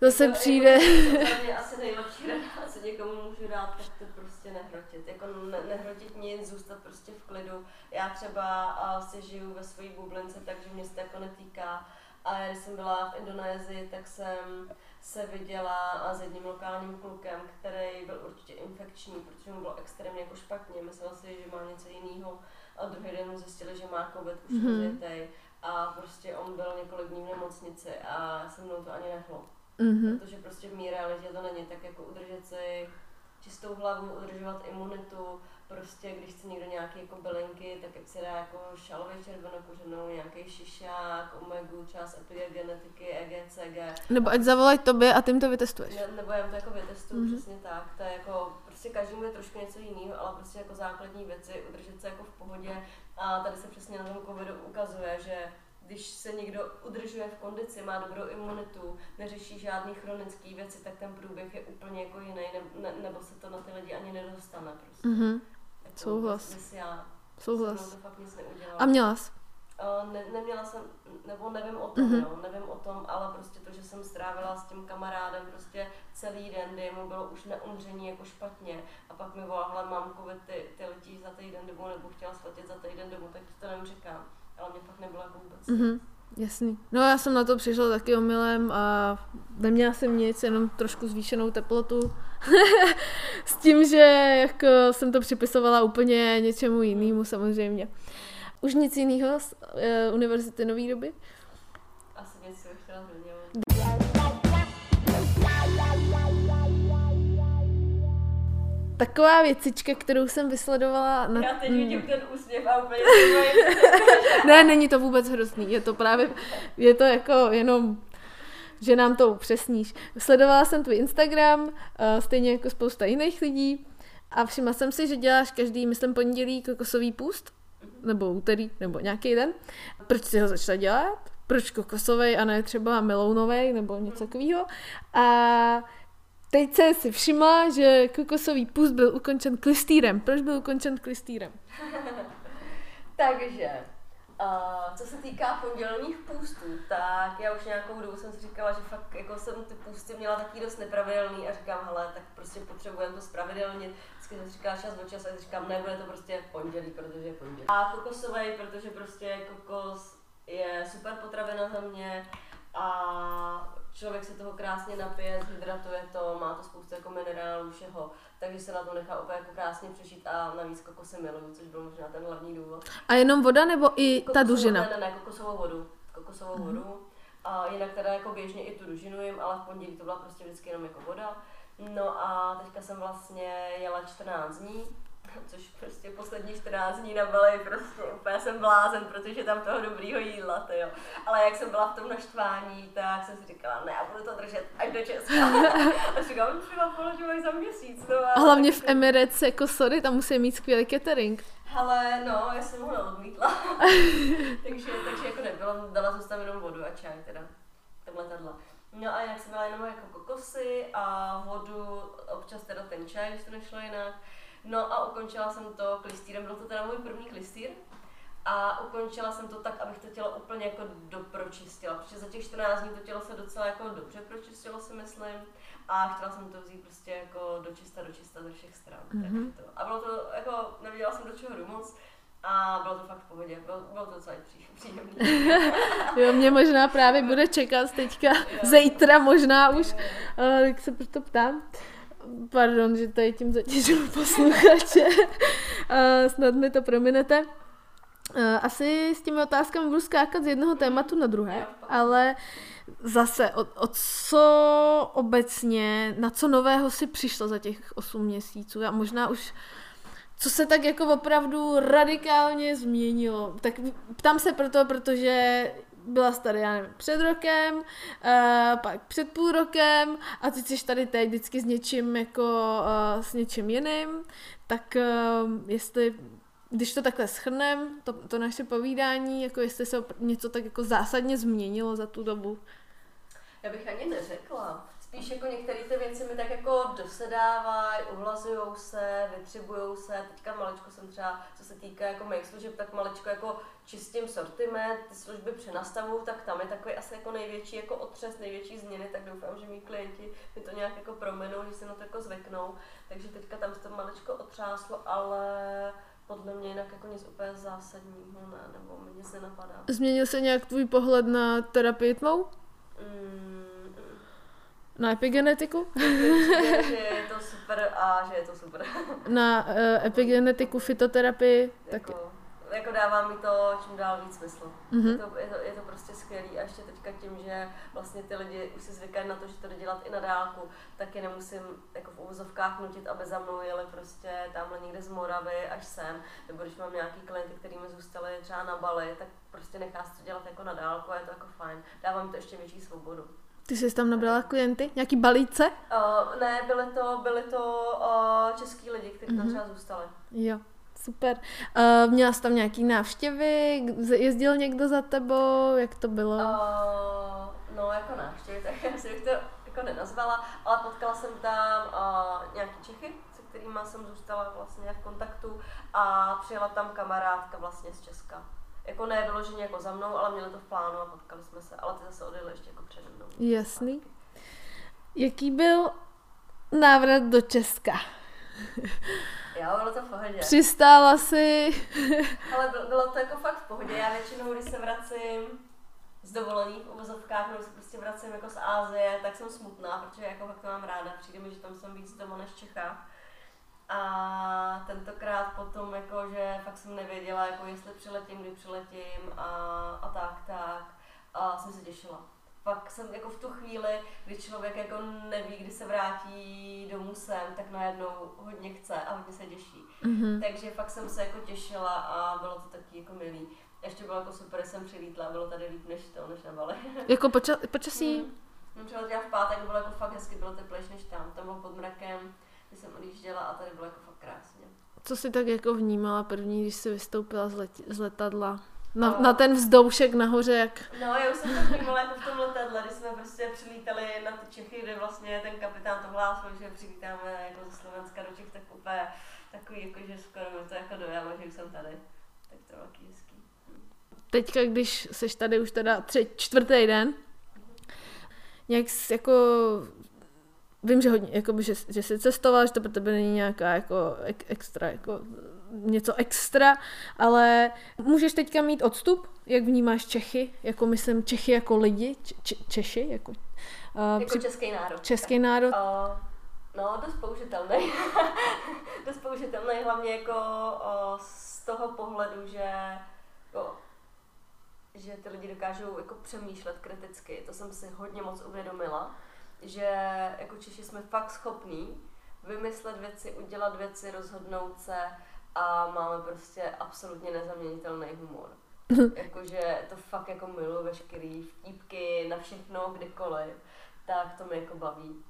zase No, přijde... Jako, asi nejlepší rada, co někomu můžu dát, tak to prostě nehrotit. Jako ne, nehrotit nic, zůstat prostě v klidu. Já třeba a, si žiju ve své bublince, takže mě se to jako netýká. A když jsem byla v Indonésii, tak jsem se viděla a s jedním lokálním klukem, který byl určitě infekční, protože mu bylo extrémně jako špatně. Myslel si, že má něco jiného a druhý den mu zjistili, že má covid už Mhm. mm-hmm. rozjetej. A prostě on byl několik dní v nemocnici a se mnou to ani nehlo Mhm. protože prostě v mý realitě to není tak jako udržet si čistou hlavu, udržovat imunitu, prostě když chce někdo nějaké jako bylinky, tak ať si dá jako šalově červenokořenou, nějaký šišák, omegu, z epigenetiky, E EGCG, Nebo ať zavolají tobě a jim to vytestuješ. ne, nebo já to jako vytestuju, Mhm. mm-hmm. přesně tak, to je jako, prostě každému je trošku něco jiného, ale prostě jako základní věci, udržet se jako v pohodě a tady se přesně na tom covidu ukazuje, že když se někdo udržuje v kondici, má dobrou imunitu, neřeší žádný chronický věci, tak ten průběh je úplně jako jiný, ne, ne, nebo se to na ty lidi ani nedostane prostě. Mhm. Souhlas. Souhlas. jsem to fakt nic neudělala. A měla jsi? Uh, ne, neměla jsem, nebo nevím o tom, Mhm. mm-hmm. jo, nevím o tom, ale prostě to, že jsem strávila s tím kamarádem prostě celý den, kdy mu bylo už na umření jako špatně a pak mi volal, hele, mám covid, ty, ty letíš za týden domů, nebo chtěla sletět za týden domů, tak ti to nevím říkám, ale mě fakt nebylo jako vůbec. Mhm. Jasný. No já jsem na to přišla taky omylem a neměla jsem nic, jenom trošku zvýšenou teplotu. S tím, že jako jsem to připisovala úplně něčemu jinému samozřejmě. Už nic jiného z uh, Univerzity Nové doby? Taková věcička, kterou jsem vysledovala na... Já teď vidím ten úsměv a úplně Ne, není to vůbec hrozný, je to právě, je to jako jenom, že nám to upřesníš. Sledovala jsem tvůj Instagram, eh, stejně jako spousta jiných lidí a všimla jsem si, že děláš každý, myslím, pondělí kokosový půst, nebo úterý, nebo nějaký den. Proč si ho začala dělat? Proč kokosový a ne třeba melounový nebo něco takového? A teď jsem si všimla, že kokosový půst byl ukončen klistýrem. Proč byl ukončen klistýrem? Takže, uh, co se týká pondělních půstů, tak já už nějakou dobu jsem si říkala, že fakt jako jsem ty půsty měla taky dost nepravidelný a říkám, hele, tak prostě potřebujeme to spravidelnit. Vždycky jsem si říkala čas od času a říkám, nebude to prostě pondělí, protože je pondělí. A kokosový, protože prostě kokos je super potravina za mě a člověk se toho krásně napije, zhydratuje to, má to spoustu jako minerálů, všeho, takže se na to nechá úplně jako krásně přežít a navíc kokosy miluju, což byl možná ten hlavní důvod. A jenom voda nebo i ta Kokosovou- dužina? Ne, ne, ne, kokosovou vodu. Kokosovou mm-hmm. vodu. A jinak teda jako běžně i tu dužinu jim, ale v pondělí to byla prostě vždycky jenom jako voda. No a teďka jsem vlastně jela 14 dní, což prostě poslední 14 dní na Bali, prostě úplně jsem blázen, protože tam toho dobrýho jídla, ty jo. Ale jak jsem byla v tom naštvání, tak jsem si říkala, ne, já budu to držet až do Česka. a říkám, třeba položím za měsíc. No, A hlavně v Emirates, jako sorry, tam musí mít skvělý catering. Hele, no, já jsem ho neodmítla. takže, takže jako nebylo, dala jsem tam jenom vodu a čaj teda. Tak letadla. No a jinak jsem měla jenom jako kokosy a vodu, občas teda ten čaj, když to nešlo jinak. No a ukončila jsem to klistýrem, byl to teda můj první klistýr. a ukončila jsem to tak, abych to tělo úplně jako dopročistila, protože za těch 14 dní to tělo se docela jako dobře pročistilo si myslím a chtěla jsem to vzít prostě jako dočista, dočista ze všech stran. Mm-hmm. To. A bylo to jako, neviděla jsem do čeho jdu moc, a bylo to fakt v pohodě, bylo, bylo to docela příjemné. jo, mě možná právě bude čekat teďka, jo. zítra možná už, tak se proto ptám. Pardon, že tady tím zatěžuju posluchače. uh, snad mi to prominete. Uh, asi s těmi otázkami budu skákat z jednoho tématu na druhé, ale zase, o, o co obecně, na co nového si přišlo za těch 8 měsíců a možná už co se tak jako opravdu radikálně změnilo. Tak ptám se proto, protože byla tady, já nevím, před rokem, uh, pak před půl rokem a ty jsi tady teď vždycky s něčím jako uh, s něčím jiným, tak uh, jestli když to takhle schrnem, to, to naše povídání, jako jestli se něco tak jako zásadně změnilo za tu dobu. Já bych ani neřekla. Spíš jako některé ty věci mi tak jako dosedávají, uhlazujou se, vytřibujou se. Teďka maličko jsem třeba, co se týká jako mých služeb, tak maličko jako čistím sortiment, ty služby přenastavuju, tak tam je takový asi jako největší jako otřes, největší změny, tak doufám, že mý klienti mi to nějak jako promenou, že se na to jako zvyknou. Takže teďka tam se to maličko otřáslo, ale podle mě jinak jako nic úplně zásadního ne, nebo mi nic nenapadá. Změnil se nějak tvůj pohled na terapii tmou? Mm, na epigenetiku? že je to super a že je to super. Na uh, epigenetiku, fitoterapii jako, taky. Jako dává mi to čím dál víc smysl. Mm-hmm. Je, to, je, to, je to prostě skvělý a ještě teďka tím, že vlastně ty lidi už si zvykají na to, že to jde dělat i na dálku, tak je nemusím jako v úvozovkách nutit, aby za mnou jeli prostě tamhle někde z Moravy až sem, nebo když mám nějaký klienty, který mi zůstali třeba na Bali, tak prostě nechá se to dělat jako na dálku a je to jako fajn. Dává mi to ještě větší svobodu. Ty jsi tam nabrala klienty? Nějaký balíce? Uh, ne, byly to, byly to uh, český lidi, kteří mm-hmm. tam mhm. třeba zůstali. Jo, super. Uh, měla jsi tam nějaký návštěvy? Jezdil někdo za tebou? Jak to bylo? Uh, no, jako návštěvy, tak já si bych to jako nenazvala, ale potkala jsem tam uh, nějaký Čechy, se kterými jsem zůstala vlastně v kontaktu a přijela tam kamarádka vlastně z Česka jako ne vyloženě jako za mnou, ale měli to v plánu a potkali jsme se, ale ty zase odjeli ještě jako přede mnou. Jasný. Jaký byl návrat do Česka? Jo, bylo to v pohodě. Přistála si. ale bylo, bylo to jako fakt v pohodě. Já většinou, když se vracím z dovolených v uvozovkách, nebo se prostě vracím jako z Ázie, tak jsem smutná, protože jako fakt to mám ráda. Přijde mi, že tam jsem víc doma než v Čechách. A tentokrát potom, jako, že fakt jsem nevěděla, jako jestli přiletím, kdy přiletím a, a tak, tak. A jsem se těšila. Pak jsem jako v tu chvíli, kdy člověk jako neví, kdy se vrátí domů sem, tak najednou hodně chce a hodně se těší. Mm-hmm. Takže fakt jsem se jako těšila a bylo to taky jako milý. Ještě bylo jako super, jsem přilítla, bylo tady líp než to, než na Bali. Jako poča- počasí? Mm. Jsem přiletěla v pátek, bylo jako fakt hezky, bylo teplejší než tam. Tam bylo pod mrakem, když jsem odjížděla a tady bylo jako fakt krásně. Co jsi tak jako vnímala první, když jsi vystoupila z, let, z letadla? Na, no. na ten vzdoušek nahoře, jak... No, já už jsem to vnímala jako v tom letadle, když jsme prostě přilítali na ty Čechy, kde vlastně ten kapitán to hlásil, že přivítáme jako ze Slovenska do Čech, tak úplně takový, jako, že skoro mi to jako dojalo, že už jsem tady. Tak to bylo hezký. Teďka, když jsi tady už teda tři, čtvrtý den, nějak jako vím, že hodně, jakoby, že, že jsi cestoval, že to pro tebe není nějaká jako ek, extra, jako něco extra, ale můžeš teďka mít odstup, jak vnímáš Čechy, jako myslím Čechy jako lidi, če, Češi, jako, uh, jako při, český národ. Český národ. Uh, no, dost použitelný. dost použitelný, hlavně jako uh, z toho pohledu, že jako, že ty lidi dokážou jako přemýšlet kriticky. To jsem si hodně moc uvědomila že jako Češi jsme fakt schopní vymyslet věci, udělat věci, rozhodnout se a máme prostě absolutně nezaměnitelný humor. Jakože to fakt jako miluji veškerý vtípky na všechno, kdykoliv, tak to mě jako baví.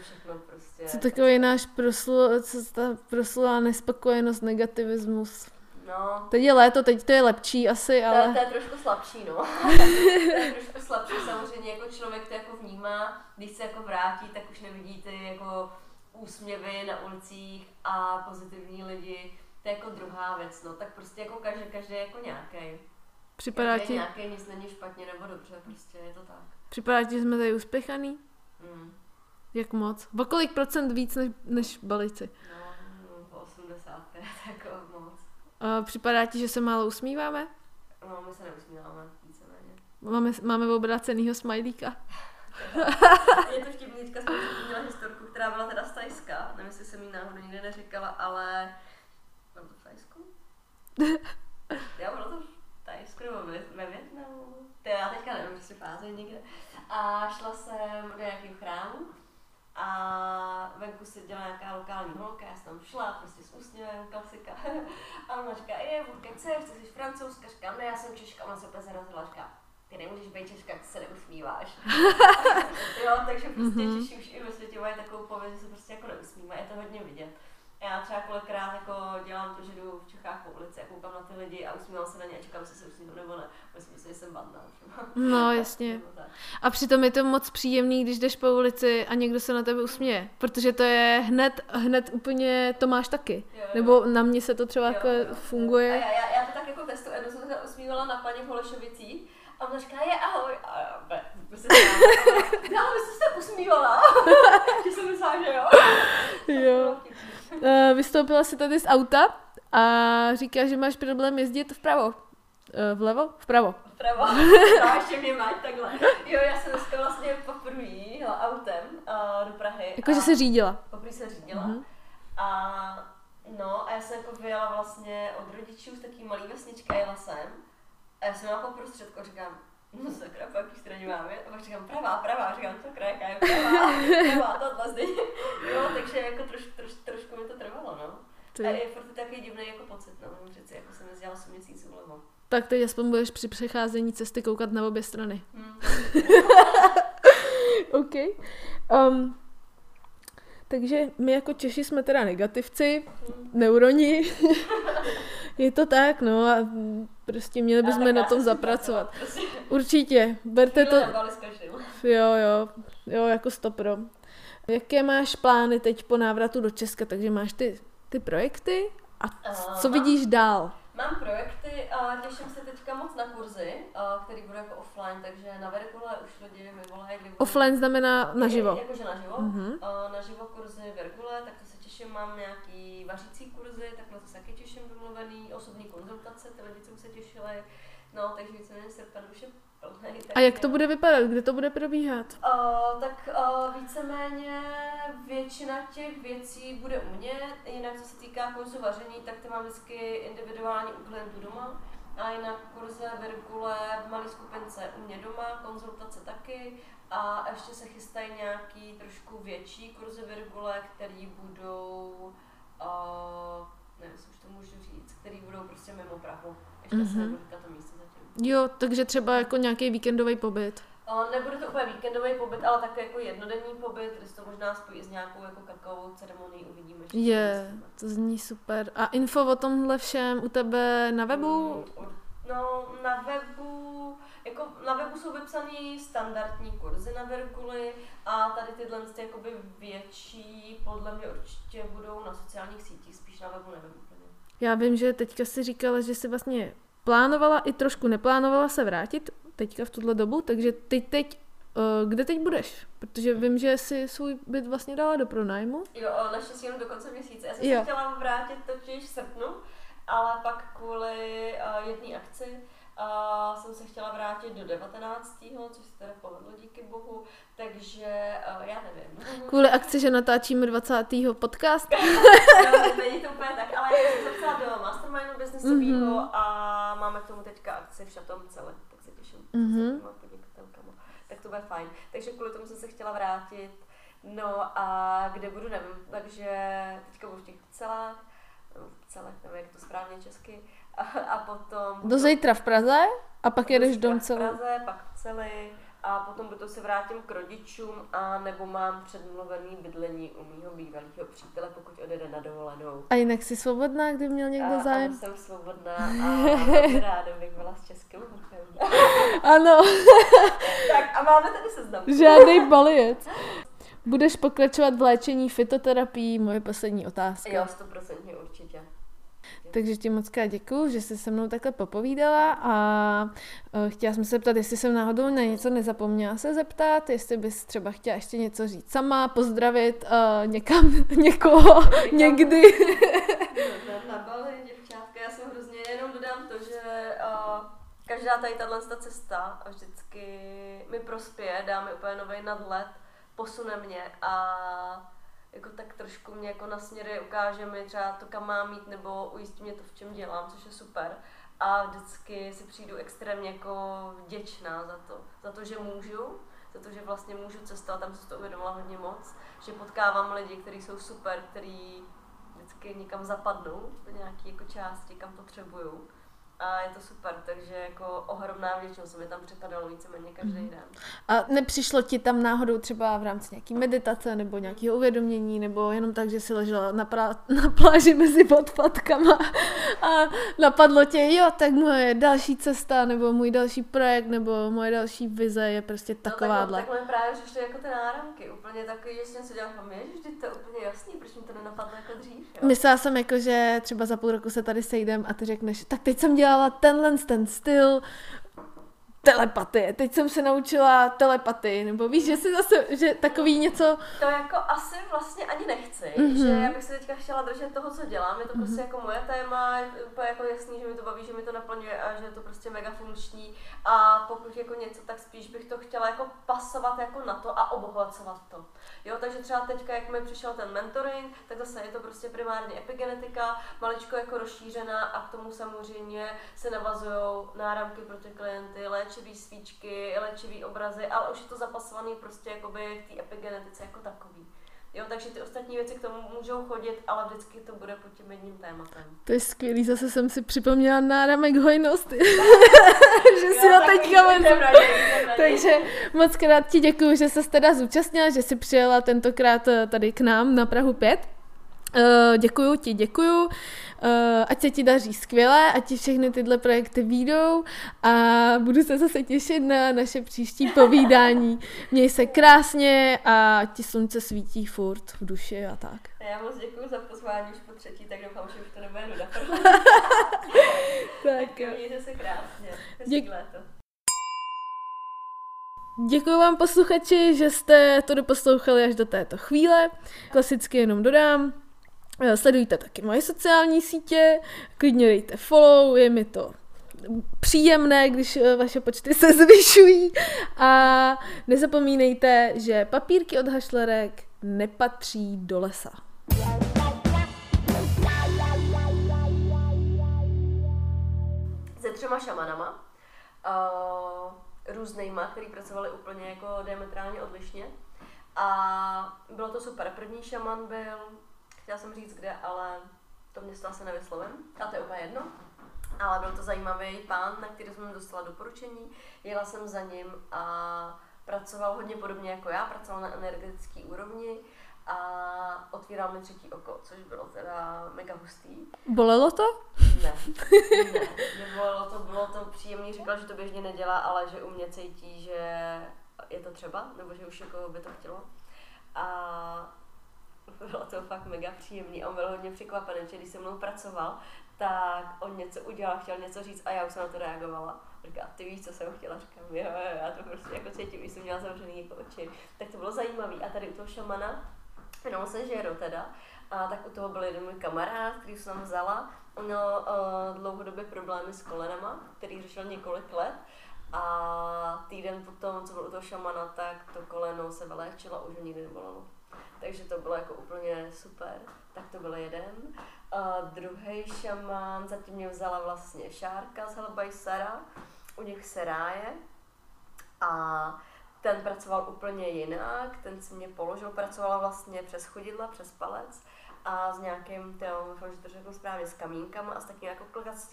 Všechno prostě. Co takový náš proslu, co ta proslulá nespokojenost, negativismus? No. Teď je léto, teď to je lepší asi, ale... To, je trošku slabší, no. to je trošku slabší, samozřejmě jako člověk to jako vnímá, když se jako vrátí, tak už nevidí ty jako úsměvy na ulicích a pozitivní lidi, to je jako druhá věc, no, tak prostě jako každý, každý je jako nějaký. Připadá Každý ti, nějaký, nic není špatně nebo dobře, prostě je to tak. připadá ti, že jsme tady uspěchaný? Mm. Jak moc? O kolik procent víc než, než balici? No, po 85, jako připadá ti, že se málo usmíváme? No, my se neusmíváme, víceméně. Máme, máme obrácenýho smajlíka. Je to vtipný, teďka jsem měla historku, která byla teda z Tajska, nevím, jestli jsem jí náhodou nikdy neříkala, ale bylo to v Tajsku? jo, bylo to v Tajsku nebo ve, Větnamu? To já teďka nevím, prostě v Ázii někde. A šla jsem do nějakého chrámu a venku se dělá nějaká lokální holka, já jsem tam šla, prostě s úsměvem, klasika. A ona říká, je, vodka chceš, ty jsi francouzka, říkám, ne, já jsem Češka, ona se úplně zarazila, říká, ty nemůžeš být Češka, ty se neusmíváš. jo, takže prostě Mhm. Češi už i ve světě mají takovou pověst, že se prostě jako neusmívají, je to hodně vidět. Já třeba kolikrát jako dělám to, že jdu v Čechách po ulici a koukám na ty lidi a usmívám se na ně a čekám, jestli se usmívám nebo ne. Myslím si, že jsem třeba. No, jasně. A přitom je to moc příjemný, když jdeš po ulici a někdo se na tebe usměje. Protože to je hned, hned úplně, to máš taky. Jo, jo. Nebo na mě se to třeba Jo, jako jo, funguje. A já, já, já, to tak jako testuju, jednou jsem se usmívala na paní v Holešovicích a ona říká, je ahoj. A já, be, prostě já, ale vy jste se usmívala. že jsem myslela, že jo. Jo. Uh, vystoupila si tady z auta a říká, že máš problém jezdit vpravo. Uh, vlevo? Vpravo. Vpravo. A ještě mě mať takhle. Jo, já jsem dneska vlastně poprvé jela autem uh, do Prahy. Jakože se řídila. Poprvé jsem řídila. Mhm. A no, a já jsem jako vyjela vlastně od rodičů z taký malý vesničky a jela jsem. A já jsem jela po prostředku a říkám, no sakra, po jaký straně máme? A pak říkám, pravá, pravá, říkám, sakra, jaká je pravá, pravá, tohle zde. Jo, takže jako troš, troš, trošku mi to trvalo, no. Ty. A je furt takový divný jako pocit, no, přeci jako jsem jezdila 8 měsíců vlevo. Tak teď aspoň budeš při přecházení cesty koukat na obě strany. Hm. OK. Um, takže my jako Češi jsme teda negativci, Hm. neuroni. je to tak, no a prostě měli bychom na tom zapracovat. Prostě, Určitě, berte to, jo, jo, jo, jako stopro. Jaké máš plány teď po návratu do Česka? Takže máš ty, ty projekty a A co vidíš dál? Mám projekty a těším se teďka moc na kurzy, a, který budou jako offline, takže na Verkule už lidi mi volají, kdy Offline znamená naživo. Jakože naživo. Mhm. A naživo kurzy Verkule, tak to se těším, mám nějaký vařící kurzy, tak na to se taky těším domluvený, osobní konzultace, ty lidi, těšili. No, takže víceméně srpen už je plný. A jak to bude vypadat? Kde to bude probíhat? Uh, tak uh, víceméně většina těch věcí bude u mě, jinak co se týká kurzu vaření, tak ty mám vždycky individuální u klientů doma. A jinak kurze Virgule v malé skupince u mě doma, konzultace taky. A ještě se chystají nějaký trošku větší kurzy Virgule, které budou, uh, jestli už to můžu říct, které budou prostě mimo Prahu. Ještě mm-hmm. se nebudu to místo zatím. Jo, takže třeba jako nějaký víkendový pobyt. Uh, nebude to úplně víkendový pobyt, ale také jako jednodenní pobyt, kde se to možná spojí s nějakou jako kakaovou ceremonií, uvidíme. Je, co to zní super. A info o tomhle všem u tebe na webu? Mm, No, na webu, jako na webu jsou vypsané standardní kurzy na Verkuli a tady tyhle ty jakoby větší, podle mě určitě budou na sociálních sítích, spíš na webu nevím úplně. Já vím, že teďka si říkala, že si vlastně plánovala i trošku neplánovala se vrátit teďka v tuhle dobu, takže ty teď, uh, kde teď budeš? Protože vím, že si svůj byt vlastně dala do pronájmu. Jo, naštěstí jenom do konce měsíce. Já jsem Jo. se chtěla vrátit totiž v srpnu, ale pak kvůli uh, jedné akci uh, jsem se chtěla vrátit do 19. což se teda povedlo díky bohu, takže uh, já nevím. Kvůli akci, že natáčíme 20. podcast. no, není to úplně tak, ale já jsem zapsala do mastermindu biznesového Mhm. a máme k tomu teďka akci v Šatom celé, tak se těším. Mhm. podnikatelkama. Tak to bude fajn. Takže kvůli tomu jsem se chtěla vrátit. No a kde budu, nevím. Takže teďka budu v těch celách, v celách, nevím, jak to správně česky. A, a potom... Do zítra v Praze a pak jedeš dom celý. V Praze, pak celý. A potom budu se vrátím k rodičům a nebo mám předmluvený bydlení u mýho bývalého přítele, pokud odjede na dovolenou. A jinak jsi svobodná, kdy měl někdo a, zájem? Ano, jsem svobodná a ráda bych byla s českým. Ano, tak a máme tady seznam. žádný balijec. Budeš pokračovat v léčení fitoterapií? Moje poslední otázka. Jo, stoprocentně určitě. Takže ti moc krát děkuju, že jsi se mnou takhle popovídala a uh, chtěla jsem se zeptat, jestli jsem náhodou na něco nezapomněla se zeptat, jestli bys třeba chtěla ještě něco říct sama, pozdravit uh, někam, někoho, někam. někdy. na, na Bali, děvčátka, já jsem hrozně jenom dodám to, že uh, každá tady tato cesta vždycky mi prospěje, dá mi úplně nový nadhled, posune mě a jako tak trošku mě jako nasměruje, ukáže mi třeba to, kam mám mít, nebo ujistí mě to, v čem dělám, což je super. A vždycky si přijdu extrémně jako vděčná za to, za to, že můžu, za to, že vlastně můžu cestovat, tam jsem to uvědomila hodně moc, že potkávám lidi, kteří jsou super, kteří vždycky někam zapadnou do nějaké jako části, kam potřebuju a je to super, takže jako ohromná vděčnost mi tam připadalo víceméně každý mm. den. A nepřišlo ti tam náhodou třeba v rámci nějaký meditace nebo nějakého uvědomění, nebo jenom tak, že si ležela na, pra- na pláži mezi podpadkama a napadlo tě, jo, tak moje další cesta, nebo můj další projekt, nebo moje další vize je prostě takováhle. No, takhle, takhle právě přišly jako ty náramky, úplně takový, že jsem si dělala, že to je úplně jasný, proč mi to nenapadlo jako dřív. Jo? Myslela jsem jako, že třeba za půl roku se tady sejdem a ty řekneš, tak teď jsem dělala dělala tenhle ten styl, telepatie. Teď jsem se naučila telepatii, nebo víš, že si zase, že takový něco... To jako asi vlastně ani nechci, mm-hmm. že já bych se teďka chtěla držet toho, co dělám, je to prostě mm-hmm. jako moje téma, je úplně jako jasný, že mi to baví, že mi to naplňuje a že je to prostě mega funkční a pokud jako něco, tak spíš bych to chtěla jako pasovat jako na to a obohacovat to. Jo, takže třeba teďka, jak mi přišel ten mentoring, tak zase je to prostě primárně epigenetika, maličko jako rozšířená a k tomu samozřejmě se navazují náramky pro ty klienty, léčivý svíčky, léčivý obrazy, ale už je to zapasovaný prostě jakoby v té epigenetice jako takový. Jo, takže ty ostatní věci k tomu můžou chodit, ale vždycky to bude pod tím jedním tématem. To je skvělý, zase jsem si připomněla náramek hojnosti. že si ho teďka Takže moc krát ti děkuji, že se teda zúčastnila, že jsi přijela tentokrát eh, tady k nám na Prahu 5. Uh, děkuju ti, děkuju. Uh, ať se ti daří skvěle, ať ti všechny tyhle projekty výjdou a budu se zase těšit na naše příští povídání. Měj se krásně a ti slunce svítí furt v duši a tak. Já moc děkuji za pozvání už po třetí, tak doufám, že už to nebude nuda. tak jo. Mějte se krásně. Děk... Děkuji vám posluchači, že jste to doposlouchali až do této chvíle. Klasicky jenom dodám, sledujte taky moje sociální sítě, klidně dejte follow, je mi to příjemné, když eh, vaše počty se zvyšují. A nezapomínejte, že papírky od hašlerek nepatří do lesa. Se třema šamanama, uh, různýma, který pracovali úplně jako diametrálně odlišně. A bylo to super. První šaman byl Chtěla jsem říct kde, ale to město asi nevyslovím. A to je úplně jedno. Ale byl to zajímavý pán, na který jsem dostala doporučení. Jela jsem za ním a pracoval hodně podobně jako já, pracoval na energetické úrovni a otvíral mi třetí oko, což bylo teda mega hustý. Bolelo to? Ne, ne, nebolelo to, bylo to příjemný, říkal, že to běžně nedělá, ale že u mě cítí, že je to třeba, nebo že už jako by to chtělo. A bylo to fakt mega příjemný. On byl hodně překvapený, že když se mnou pracoval, tak on něco udělal, chtěl něco říct a já už jsem na to reagovala. Říká, ty víš, co jsem chtěla? Říkám, jo, jo, já to prostě jako cítím, když jsem měla zavřený jako oči. Tak to bylo zajímavé. A tady u toho šamana, jmenoval se Žero teda, a tak u toho byl jeden můj kamarád, který jsem vzala. On měl uh, dlouhodobě problémy s kolenama, který řešil několik let. A týden potom, co byl u toho šamana, tak to koleno se vyléčilo a už ho nikdy nebolelo takže to bylo jako úplně super. Tak to byl jeden. A druhý šamán, zatím mě vzala vlastně Šárka z Helbajsara, u nich se ráje. A ten pracoval úplně jinak, ten si mě položil, pracovala vlastně přes chodidla, přes palec a s nějakým, tím, že to řeknu správně, s kamínkama a s takými jako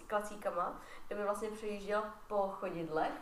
klacíkama, kde mi vlastně přejížděl po chodidlech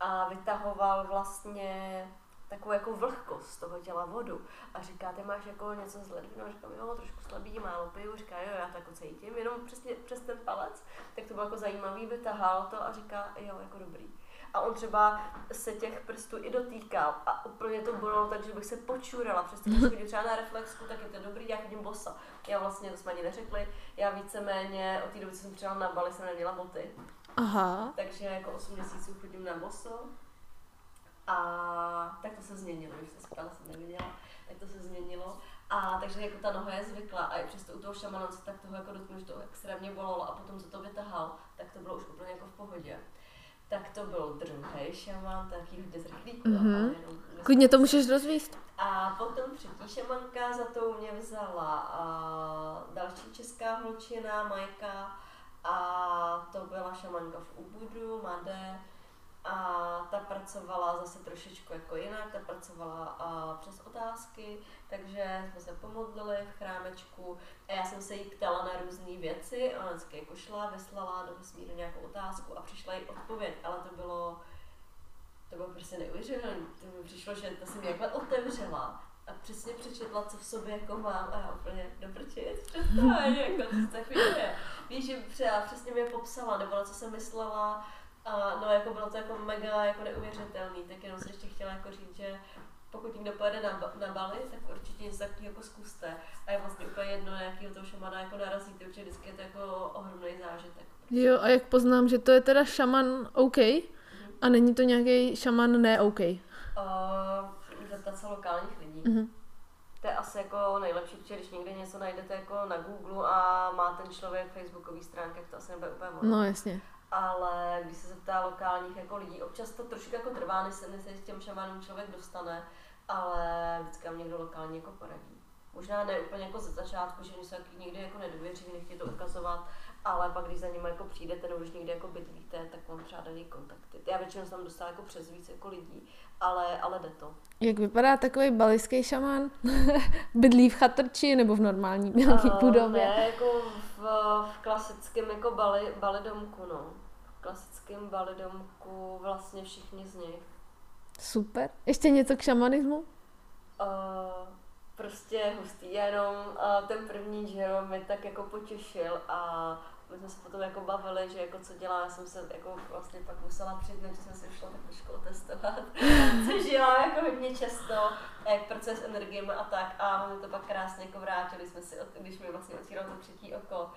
a vytahoval vlastně takovou jako vlhkost z toho těla vodu. A říká, ty máš jako něco z ledvinu, říkám, jo, trošku slabý, málo piju, říká, jo, já to jako cítím, jenom přesně přes ten palec, tak to bylo jako zajímavý, vytahal to a říká, jo, jako dobrý. a on třeba se těch prstů i dotýkal a úplně to bylo tak, že bych se počurala, přestože když chodím třeba na reflexku, tak je to dobrý, já chodím bosa. Já vlastně, to jsme ani neřekli, já víceméně od té doby, co jsem přijela na Bali, jsem neměla boty. Aha. Takže jako 8 měsíců chodím na boso. A tak to se změnilo, když se ptala, jsem neviděla, tak to se změnilo. A takže jako ta noha je zvykla a i přesto u toho šamana se tak toho jako dotknu, že to extrémně bolelo a potom co to vytahal, tak to bylo už úplně jako v pohodě. Tak to byl druhý šaman, taky hodně zrychlíku. Mm-hmm. Klidně to můžeš rozvíst. A potom třetí šamanka, za to mě vzala a další česká holčina, Majka, a to byla šamanka v Ubudu, Made, a ta pracovala zase trošičku jako jinak, ta pracovala a přes otázky, takže jsme se pomodlili v chrámečku a já jsem se jí ptala na různé věci, ona vždycky jako šla, vyslala do vesmíru nějakou otázku a přišla jí odpověď, ale to bylo, to bylo prostě neuvěřitelné, to mi přišlo, že ta se mi jakhle otevřela a přesně přečetla, co v sobě jako mám a já úplně doprčit, přestaň, jako to je. Víš, že přesně mě popsala, nebo na co jsem myslela, a no jako bylo to jako mega jako neuvěřitelný, tak jenom jsem ještě chtěla jako říct, že pokud někdo pojede na, na Bali, tak určitě něco takového jako zkuste. A je vlastně úplně jedno, na jakýho toho šamana jako narazíte, určitě vždycky je to jako ohromný zážitek. Jo, a jak poznám, že to je teda šaman OK, mm-hmm. a není to nějaký šaman ne OK? Uh, zeptat se lokálních lidí. Mm-hmm. To je asi jako nejlepší, protože když někde něco najdete jako na Google a má ten člověk facebookový stránky, tak to asi nebude úplně možné. No jasně ale když se zeptá lokálních jako lidí, občas to trošku jako trvá, než se, než se s těm šamanům člověk dostane, ale vždycky vám někdo lokálně jako poradí. Možná ne úplně jako ze začátku, že oni se někdy jako nedověří, nechtějí to ukazovat, ale pak když za nimi jako přijdete nebo když někde jako bydlíte, tak vám třeba dají kontakty. Já většinou jsem dostala jako přes víc jako lidí, ale, ale jde to. Jak vypadá takový balijský šamán? Bydlí v chatrči nebo v normální nějaký uh, budově? Ne, jako v, v klasickém jako bali, balidomku, no. Klasickém balidomku vlastně všichni z nich. Super. Ještě něco k šamanismu? Uh, prostě hustý, jenom uh, ten první, že jo, mě tak jako potěšil a my jsme se potom jako bavili, že jako co dělá, já jsem se jako vlastně pak musela přiznat, že jsem se šla tak trošku otestovat, což dělám jako hodně často, jak proces s energiemi a tak a my to pak krásně jako vrátili jsme si, když mi vlastně otvíral to třetí oko,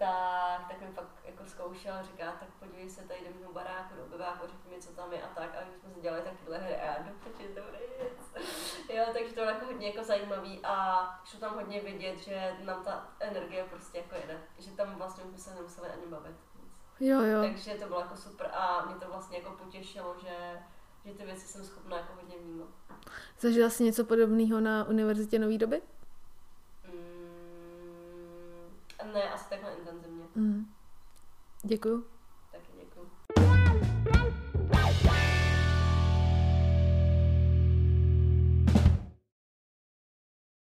tak, tak mi pak jako zkoušel a říká, tak podívej se tady do mého baráku, do obyváku, řekni mi, co tam je a tak. A my jsme si dělali takovéhle hry a já dopočet dobrý věc. Jo, takže to bylo jako hodně jako zajímavý a šlo tam hodně vidět, že nám ta energie prostě jako jede. Že tam vlastně jsme se nemuseli ani bavit. Jo, jo. Takže to bylo jako super a mě to vlastně jako potěšilo, že, že ty věci jsem schopná jako hodně vnímat. Zažila jsi něco podobného na Univerzitě Nový doby? Ne, asi takhle intenzivně. Mm. Děkuju.